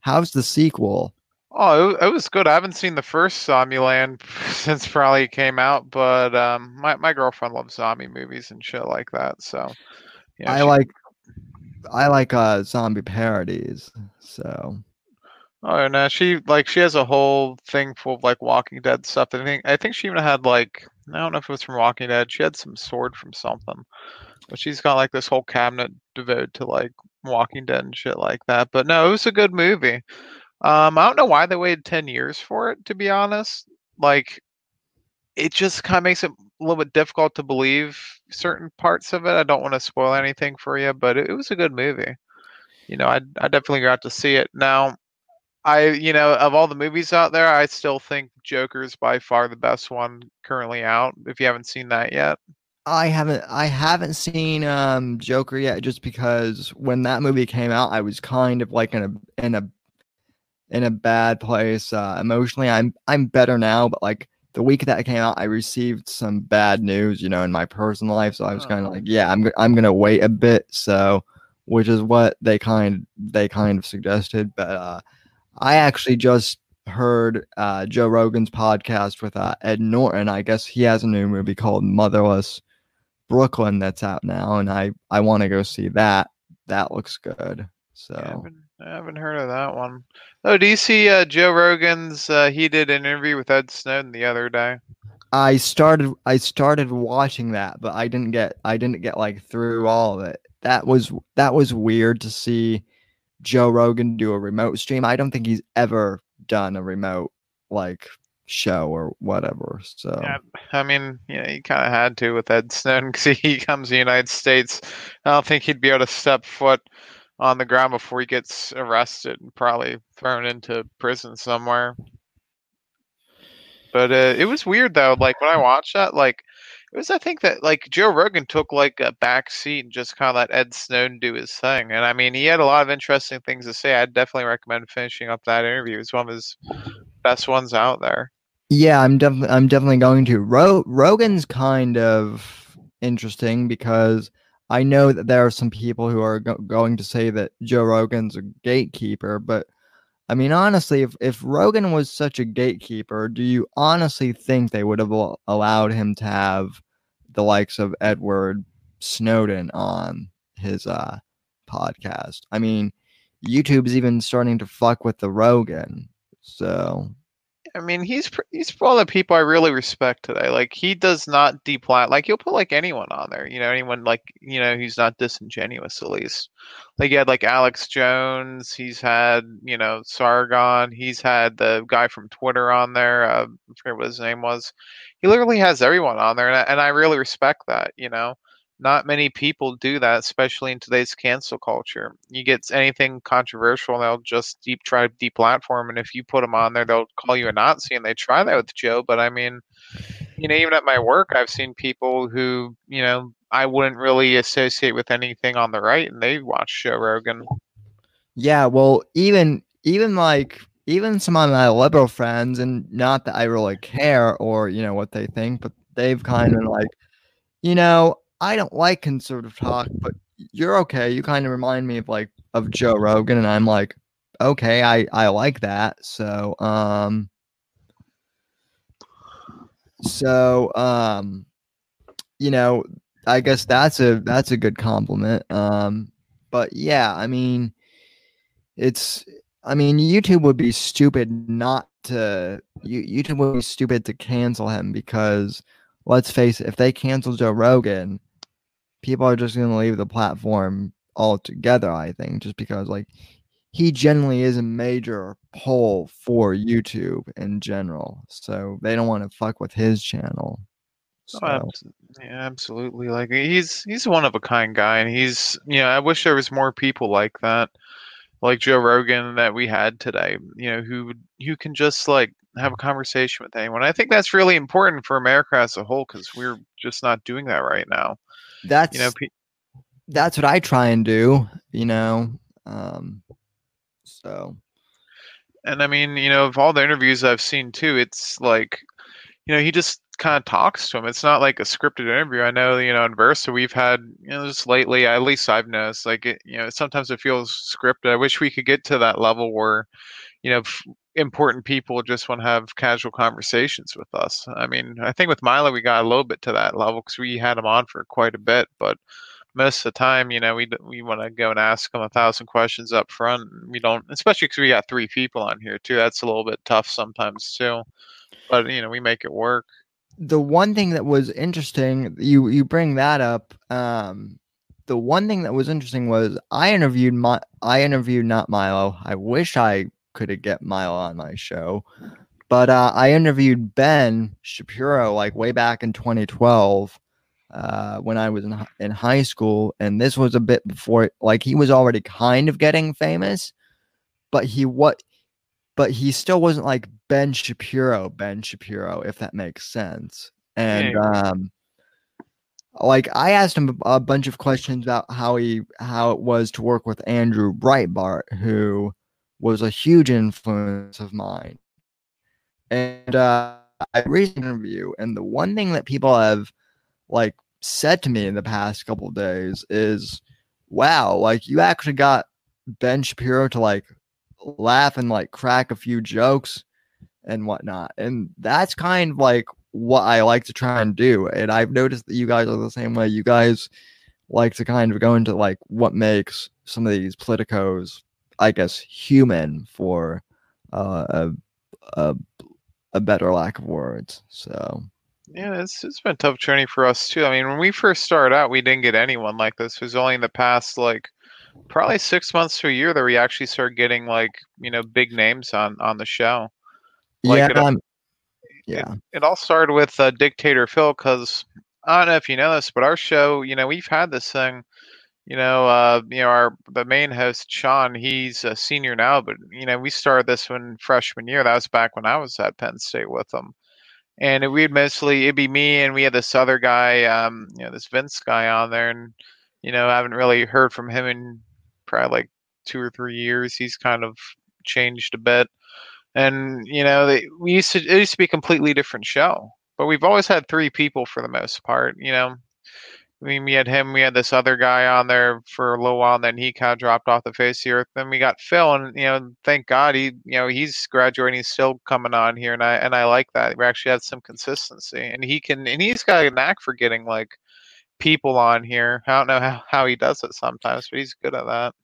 how's the sequel? Oh, it, it was good. I haven't seen the first Zombieland since probably it came out, but um, my my girlfriend loves zombie movies and shit like that. So, yeah, I she- like I like uh zombie parodies. So, Oh no, she like she has a whole thing full of like Walking Dead stuff. I think I think she even had like I don't know if it was from Walking Dead. She had some sword from something, but she's got like this whole cabinet devoted to like Walking Dead and shit like that. But no, it was a good movie. Um, I don't know why they waited ten years for it. To be honest, like it just kind of makes it a little bit difficult to believe certain parts of it. I don't want to spoil anything for you, but it, it was a good movie. You know, I I definitely got to see it. Now, I, you know, of all the movies out there, I still think Joker's by far the best one currently out. If you haven't seen that yet, I haven't I haven't seen um Joker yet just because when that movie came out I was kind of like in a in a in a bad place uh emotionally. I'm I'm better now, but like the week that came out I received some bad news, you know, in my personal life, so I was kind Oh. of like, yeah, I'm I'm going to wait a bit, so which is what they kind they kind of suggested, but uh I actually just heard uh Joe Rogan's podcast with uh, Ed Norton. I guess he has a new movie called Motherless Brooklyn that's out now, and I I want to go see that. That looks good. So I I haven't heard of that one. Oh, do you see uh, Joe Rogan's? Uh, he did an interview with Ed Snowden the other day. I started I started watching that, but I didn't get I didn't get like through all of it. That was that was weird to see Joe Rogan do a remote stream. I don't think he's ever done a remote like show or whatever. So Yeah, I mean, you know, he kind of had to with Ed Snowden because he comes to the United States. I don't think he'd be able to step foot on the ground before he gets arrested and probably thrown into prison somewhere. But uh, it was weird though. Like when I watched that, like it was I think that like Joe Rogan took like a back seat and just kind of let Ed Snowden do his thing. And I mean, he had a lot of interesting things to say. I'd definitely recommend finishing up that interview. It's one of his best ones out there. Yeah, I'm definitely I'm definitely going to. Ro- Rogan's kind of interesting because I know that there are some people who are go- going to say that Joe Rogan's a gatekeeper, but I mean honestly, if if Rogan was such a gatekeeper, do you honestly think they would have al- allowed him to have the likes of Edward Snowden on his uh podcast? I mean, YouTube's even starting to fuck with the Rogan. So, I mean, he's he's one of the people I really respect today. Like he does not deplat. Like he'll put like anyone on there. You know, anyone like you know he's not disingenuous at least. Like he had like Alex Jones. He's had you know Sargon. He's had the guy from Twitter on there. Uh, I forget what his name was. He literally has everyone on there, and I, and I really respect that. You know. Not many people do that, especially in today's cancel culture. You get anything controversial, they'll just deep try to deplatform, and if you put them on there, they'll call you a Nazi, and they try that with Joe. But I mean, you know, even at my work, I've seen people who, you know, I wouldn't really associate with anything on the right, and they watch Joe Rogan. Yeah, well, even even like even some of my liberal friends, and not that I really care or you know what they think, but they've kind of like, you know, I don't like conservative talk, but you're okay. You kind of remind me of like of Joe Rogan, and I'm like, okay, I I like that. So um, so um, you know, I guess that's a that's a good compliment. Um, but yeah, I mean it's I mean YouTube would be stupid not to you YouTube would be stupid to cancel him because let's face it, if they cancel Joe Rogan, people are just gonna leave the platform altogether, I think, just because like he generally is a major pull for YouTube in general. So they don't want to fuck with his channel. Oh, so Oh, yeah, absolutely. Like he's he's one of a kind guy, and he's you know I wish there was more people like that, like Joe Rogan that we had today. You know who who can just like have a conversation with anyone. I think that's really important for America as a whole because we're just not doing that right now. That's You know, pe- that's what I try and do, you know. Um so and I mean, you know, of all the interviews I've seen too, it's like, you know, he just kind of talks to him. It's not like a scripted interview. I know, you know, in Versa we've had, you know, just lately, at least I've noticed, like, it, you know, sometimes it feels scripted. I wish we could get to that level where, you know, important people just want to have casual conversations with us. I mean, I think with Milo we got a little bit to that level because we had him on for quite a bit, but most of the time, you know, we we want to go and ask them a thousand questions up front. We don't, especially because we got three people on here too. That's a little bit tough sometimes too. But you know, we make it work. the one thing that was interesting, you you bring that up. Um, the one thing that was interesting was I interviewed my I interviewed not Milo. I wish I could it get Milo on my show, but uh, I interviewed Ben Shapiro like way back in 2012 uh, when I was in in high school, and this was a bit before like he was already kind of getting famous, but he what but he still wasn't like Ben Shapiro, Ben Shapiro, if that makes sense. And um, like I asked him a a bunch of questions about how he how it was to work with Andrew Breitbart, who was a huge influence of mine. And uh, I an interview, and the one thing that people have like said to me in the past couple of days is, "Wow, like you actually got Ben Shapiro to like laugh and like crack a few jokes and whatnot." And that's kind of like what I like to try and do. And I've noticed that you guys are the same way. You guys like to kind of go into like what makes some of these politicos, I guess, human for uh, a, a a better lack of words. So Yeah, it's it's been a tough journey for us too. I mean, when we first started out, we didn't get anyone like this. It was only in the past like probably six months to a year that we actually started getting like you know big names on on the show. Like yeah, it- um, yeah, It all started with uh, Dictator Phil because I don't know if you know this, but our show, you know, we've had this thing. You know, uh, you know, our the main host Sean, he's a senior now, but you know, we started this one freshman year. That was back when I was at Penn State with him, and we'd mostly it'd be me and we had this other guy, um, you know, this Vince guy on there, and you know, I haven't really heard from him in probably like two or three years. He's kind of changed a bit, and you know, they, we used to it used to be a completely different show, but we've always had three people for the most part. You know, mean, we had him, we had this other guy on there for a little while, and then he kind of dropped off the face of the earth. Then we got Phil, and you know, thank God he, you know, he's graduating, he's still coming on here, and I and I like that. We actually had some consistency, and he can, and he's got a knack for getting like people on here. I don't know how, how he does it sometimes, but he's good at that.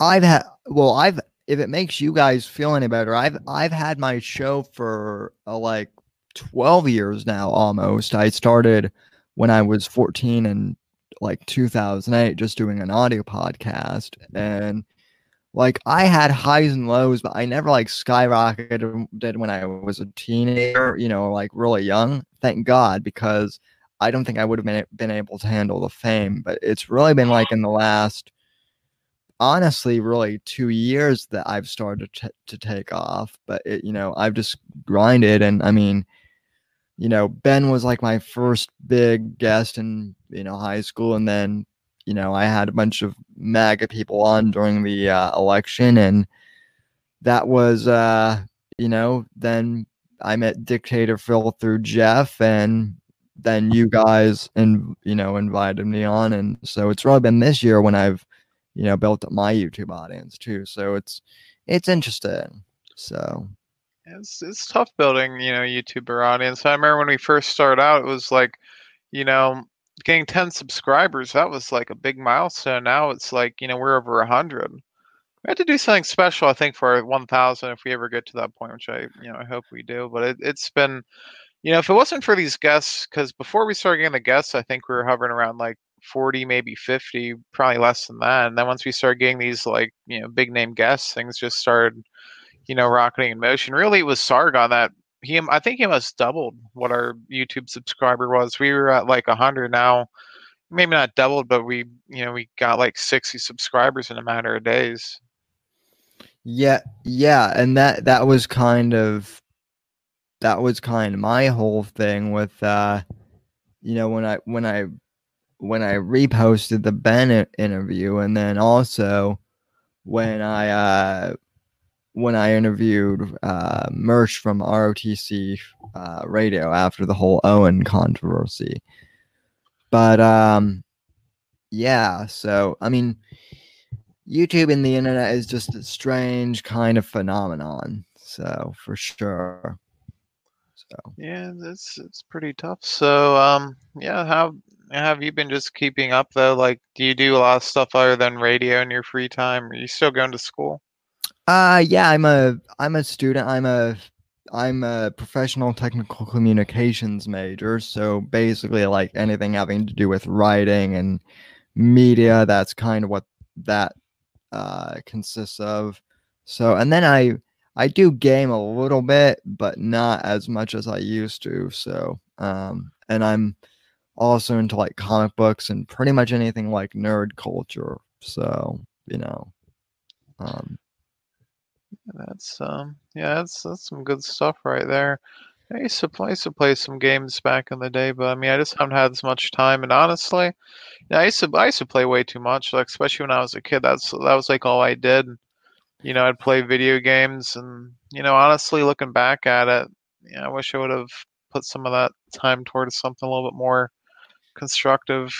I've had well, I've if it makes you guys feel any better, I've I've had my show for uh, like twelve years now almost. I started when I was fourteen and like 2008 just doing an audio podcast and like I had highs and lows but I never like skyrocketed did when I was a teenager you know like really young. Thank god because I don't think I would have been, been able to handle the fame but it's really been like in the last honestly really two years that I've started to, to take off but it, you know I've just grinded and I mean you know, Ben was like my first big guest in, you know, high school. And then, you know, I had a bunch of MAGA people on during the uh, election. And that was, uh, you know, then I met Dictator Phil through Jeff. And then you guys, and, you know, invited me on. And so it's really been this year when I've, you know, built up my YouTube audience too. So it's, it's interesting. So, It's it's tough building, you know, YouTuber audience. I remember when we first started out, it was like, you know, getting 10 subscribers. That was like a big milestone. Now it's like, you know, we're over 100. We have to do something special, I think, for 1,000 if we ever get to that point, which I, you know, I hope we do. But it, it's been, you know, if it wasn't for these guests, because before we started getting the guests, I think we were hovering around like 40, maybe 50, probably less than that. And then once we started getting these like, you know, big name guests, things just started you know, rocketing in motion. Really, it was Sargon that he, I think he must doubled what our YouTube subscriber was. We were at like hundred now, maybe not doubled, but we, you know, we got like sixty subscribers in a matter of days. Yeah, yeah, and that that was kind of that was kind of my whole thing with uh you know when I when I when I reposted the Bennett interview and then also when I uh when I interviewed uh Merch from ROTC uh radio after the whole Owen controversy. But um yeah, so I mean YouTube and the internet is just a strange kind of phenomenon. So for sure. So Yeah, it's it's pretty tough. So, um, yeah, how have you been just keeping up though? Like, do you do a lot of stuff other than radio in your free time? Are you still going to school? Uh yeah, I'm a I'm a student. I'm a I'm a professional technical communications major. So basically like anything having to do with writing and media, that's kind of what that uh consists of. So and then I I do game a little bit, but not as much as I used to. So um and I'm also into like comic books and pretty much anything like nerd culture. So, you know. Um That's um yeah, that's that's some good stuff right there. I used to play, used to play some games back in the day, but I mean, I just haven't had as much time. And honestly, yeah, I used to I used to play way too much. Like especially when I was a kid, that's that was like all I did. You know, I'd play video games, and you know, honestly, looking back at it, yeah, I wish I would have put some of that time towards something a little bit more constructive.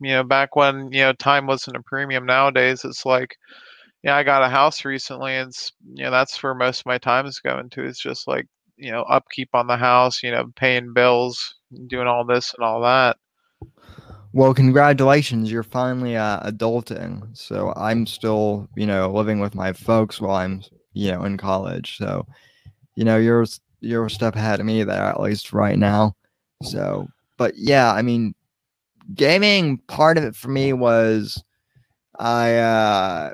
You know, back when you know time wasn't a premium. Nowadays, it's like, yeah, I got a house recently, and you know that's where most of my time is going to. It's just like you know upkeep on the house, you know, paying bills, doing all this and all that. Well, congratulations, you're finally uh, adulting. So I'm still, you know, living with my folks while I'm, you know, in college. So, you know, you're you're a step ahead of me there at least right now. So, but yeah, I mean, gaming part of it for me was I uh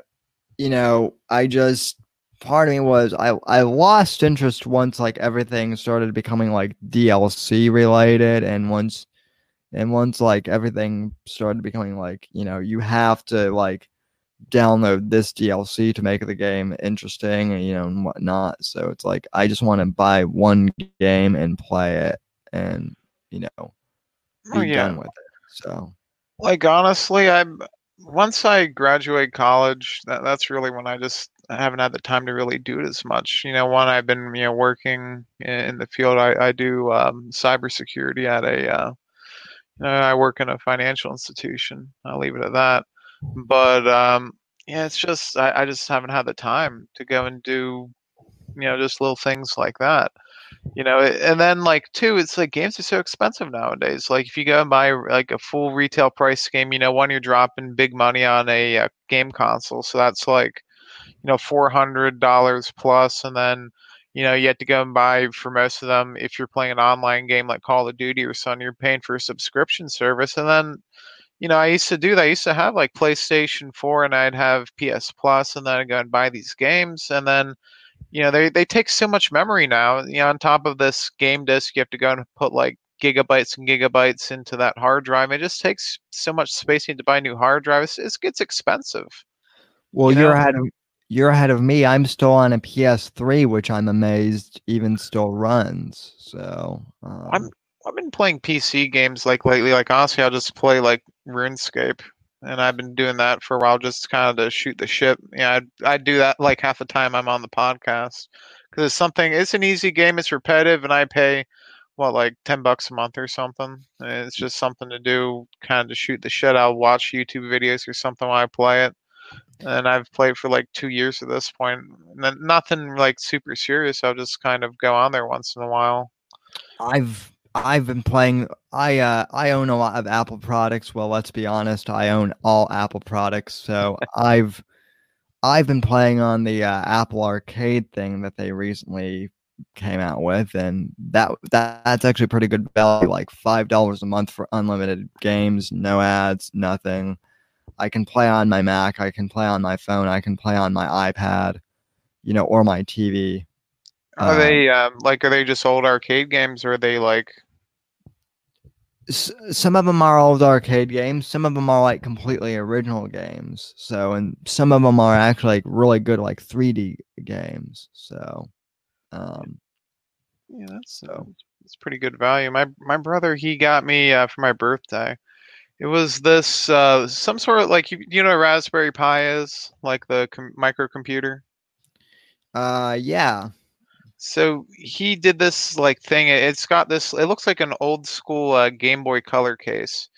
you know, I just part of me was I I lost interest once like everything started becoming like DLC related and once and once like everything started becoming like, you know, you have to like download this DLC to make the game interesting and you know and whatnot. So it's like I just want to buy one game and play it and you know be Oh yeah. done with it. So Like honestly, I'm once I graduate college, that, that's really when I just I haven't had the time to really do it as much. You know, one I've been you know working in, the field. I I do um, cybersecurity at a. Uh, you know, I work in a financial institution. I'll leave it at that. But um, yeah, it's just I, I just haven't had the time to go and do you know just little things like that you know and then like two it's like games are so expensive nowadays. Like if you go and buy like a full retail price game you know one you're dropping big money on a, uh game console so that's like you know $400 plus and then you know you have to go and buy for most of them if you're playing an online game like call of duty or something you're paying for a subscription service and then you know i used to do that. I used to have like playstation 4 and i'd have ps plus and then i'd go and buy these games and then you know they, they take so much memory now you know on top of this game disc you have to go and put like gigabytes and gigabytes into that hard drive it just takes so much space you need to buy a new hard drive it's, it gets expensive well You are ahead of you're ahead of me. I'm still on a PS3, which I'm amazed even still runs. So um, I'm- i've been playing pc games like lately like honestly i'll just play like runescape and i've been doing that for a while just kind of to shoot the shit yeah i I do that like half the time i'm on the podcast. Because it's something it's an easy game it's repetitive and i pay what like 10 bucks a month or something? And it's just something to do kind of to shoot the shit. I'll watch youtube videos or something while i play it. And i've played for like two years at this point. Nothing like super serious. I'll just kind of go on there once in a while. I've I've been playing. I uh I own a lot of Apple products. Well, let's be honest. I own all Apple products. So I've I've been playing on the uh, Apple Arcade thing that they recently came out with, and that, that that's actually pretty good value. Like five dollars a month for unlimited games, no ads, nothing. I can play on my Mac. I can play on my phone. I can play on my iPad, you know, or my TV. Are Uh, they um, like are they just old arcade games or are they like s- some of them are old arcade games some of them are like completely original games so and some of them are actually like really good like 3d games so um yeah that's So- it's pretty good value. My my brother he got me uh, for my birthday. It was this uh, some sort of like you, you know Raspberry Pi is like the com- microcomputer. uh yeah So he did this like thing. it- It's got this. It looks like an old school uh, Game Boy Color case.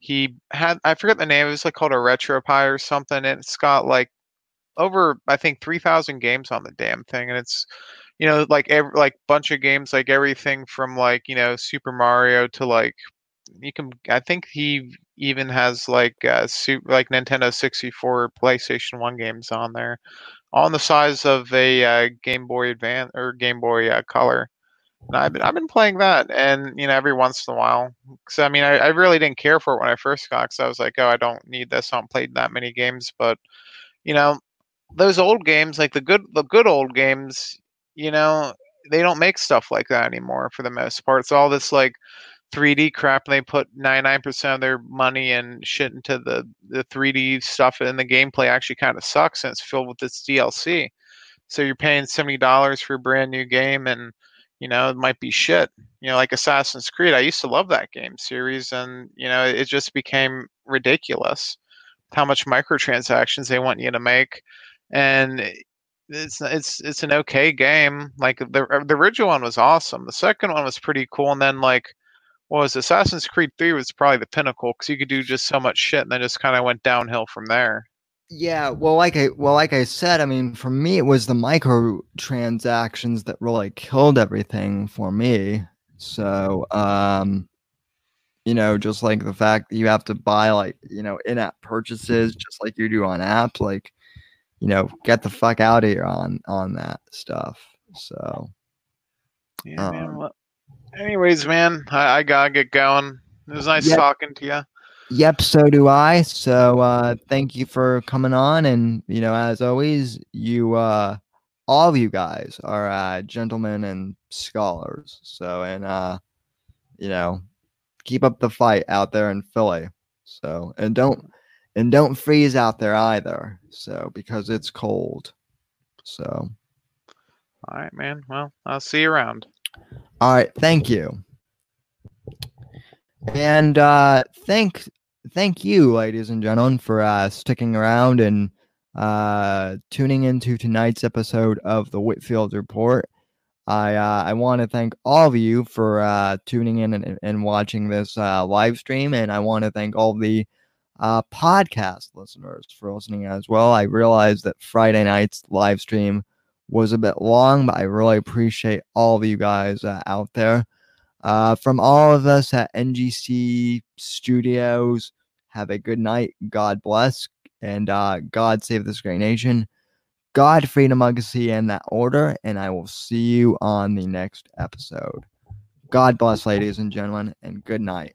He had I forget the name. It was like called a RetroPie or something. And it's got like over I think three thousand games on the damn thing, and it's you know like every like bunch of games like everything from like you know Super Mario to like you can I think he even has like uh like Nintendo 64 PlayStation 1 games on there in the size of a uh, Game Boy Advance or Game Boy uh, Color. And I've been I've been playing that, and you know every once in a while. Because I mean, I, I really didn't care for it when I first got. Because I was like, oh, I don't need this. I haven't played that many games. But you know, those old games, like the good the good old games, you know, they don't make stuff like that anymore for the most part. It's all this like 3D crap, and they put 99% of their money and shit into the the 3D stuff, and the gameplay actually kind of sucks, and it's filled with this DLC. So you're paying seventy dollars for a brand new game, and you know it might be shit. You know, like Assassin's Creed. I used to love that game series, and you know it just became ridiculous how much microtransactions they want you to make, and it's it's it's an okay game. Like the the original one was awesome. The second one was pretty cool, and then like was Assassin's Creed Three was probably the pinnacle because you could do just so much shit, and then just kind of went downhill from there. Yeah, well, like I well, like I said, I mean, for me, it was the microtransactions that really killed everything for me. So, um, you know, just like the fact that you have to buy like you know in-app purchases, just like you do on apps, like you know, get the fuck out of here on on that stuff. So, Yeah, man. Um, Well, anyways, man, I, I gotta get going. It was nice Yep. talking to you. Yep, so do I. So uh thank you for coming on and you know, as always, you uh all of you guys are uh gentlemen and scholars. So and uh you know, keep up the fight out there in Philly. So and don't and don't freeze out there either. So because it's cold. So All right, man. Well, I'll see you around. All right, thank you. And uh thank thank you, ladies and gentlemen, for uh sticking around and uh tuning into tonight's episode of the Whitfield Report. I uh, I want to thank all of you for uh, tuning in and, and watching this uh, live stream, and I want to thank all the uh, podcast listeners for listening as well. I realized that Friday night's live stream was a bit long, but I really appreciate all of you guys uh, out there. Uh, from all of us at NGC Studios, have a good night. God bless. And uh, God save this great nation. God, freedom, legacy, and that order. And I will see you on the next episode. God bless, ladies and gentlemen, and good night.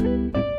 Thank you.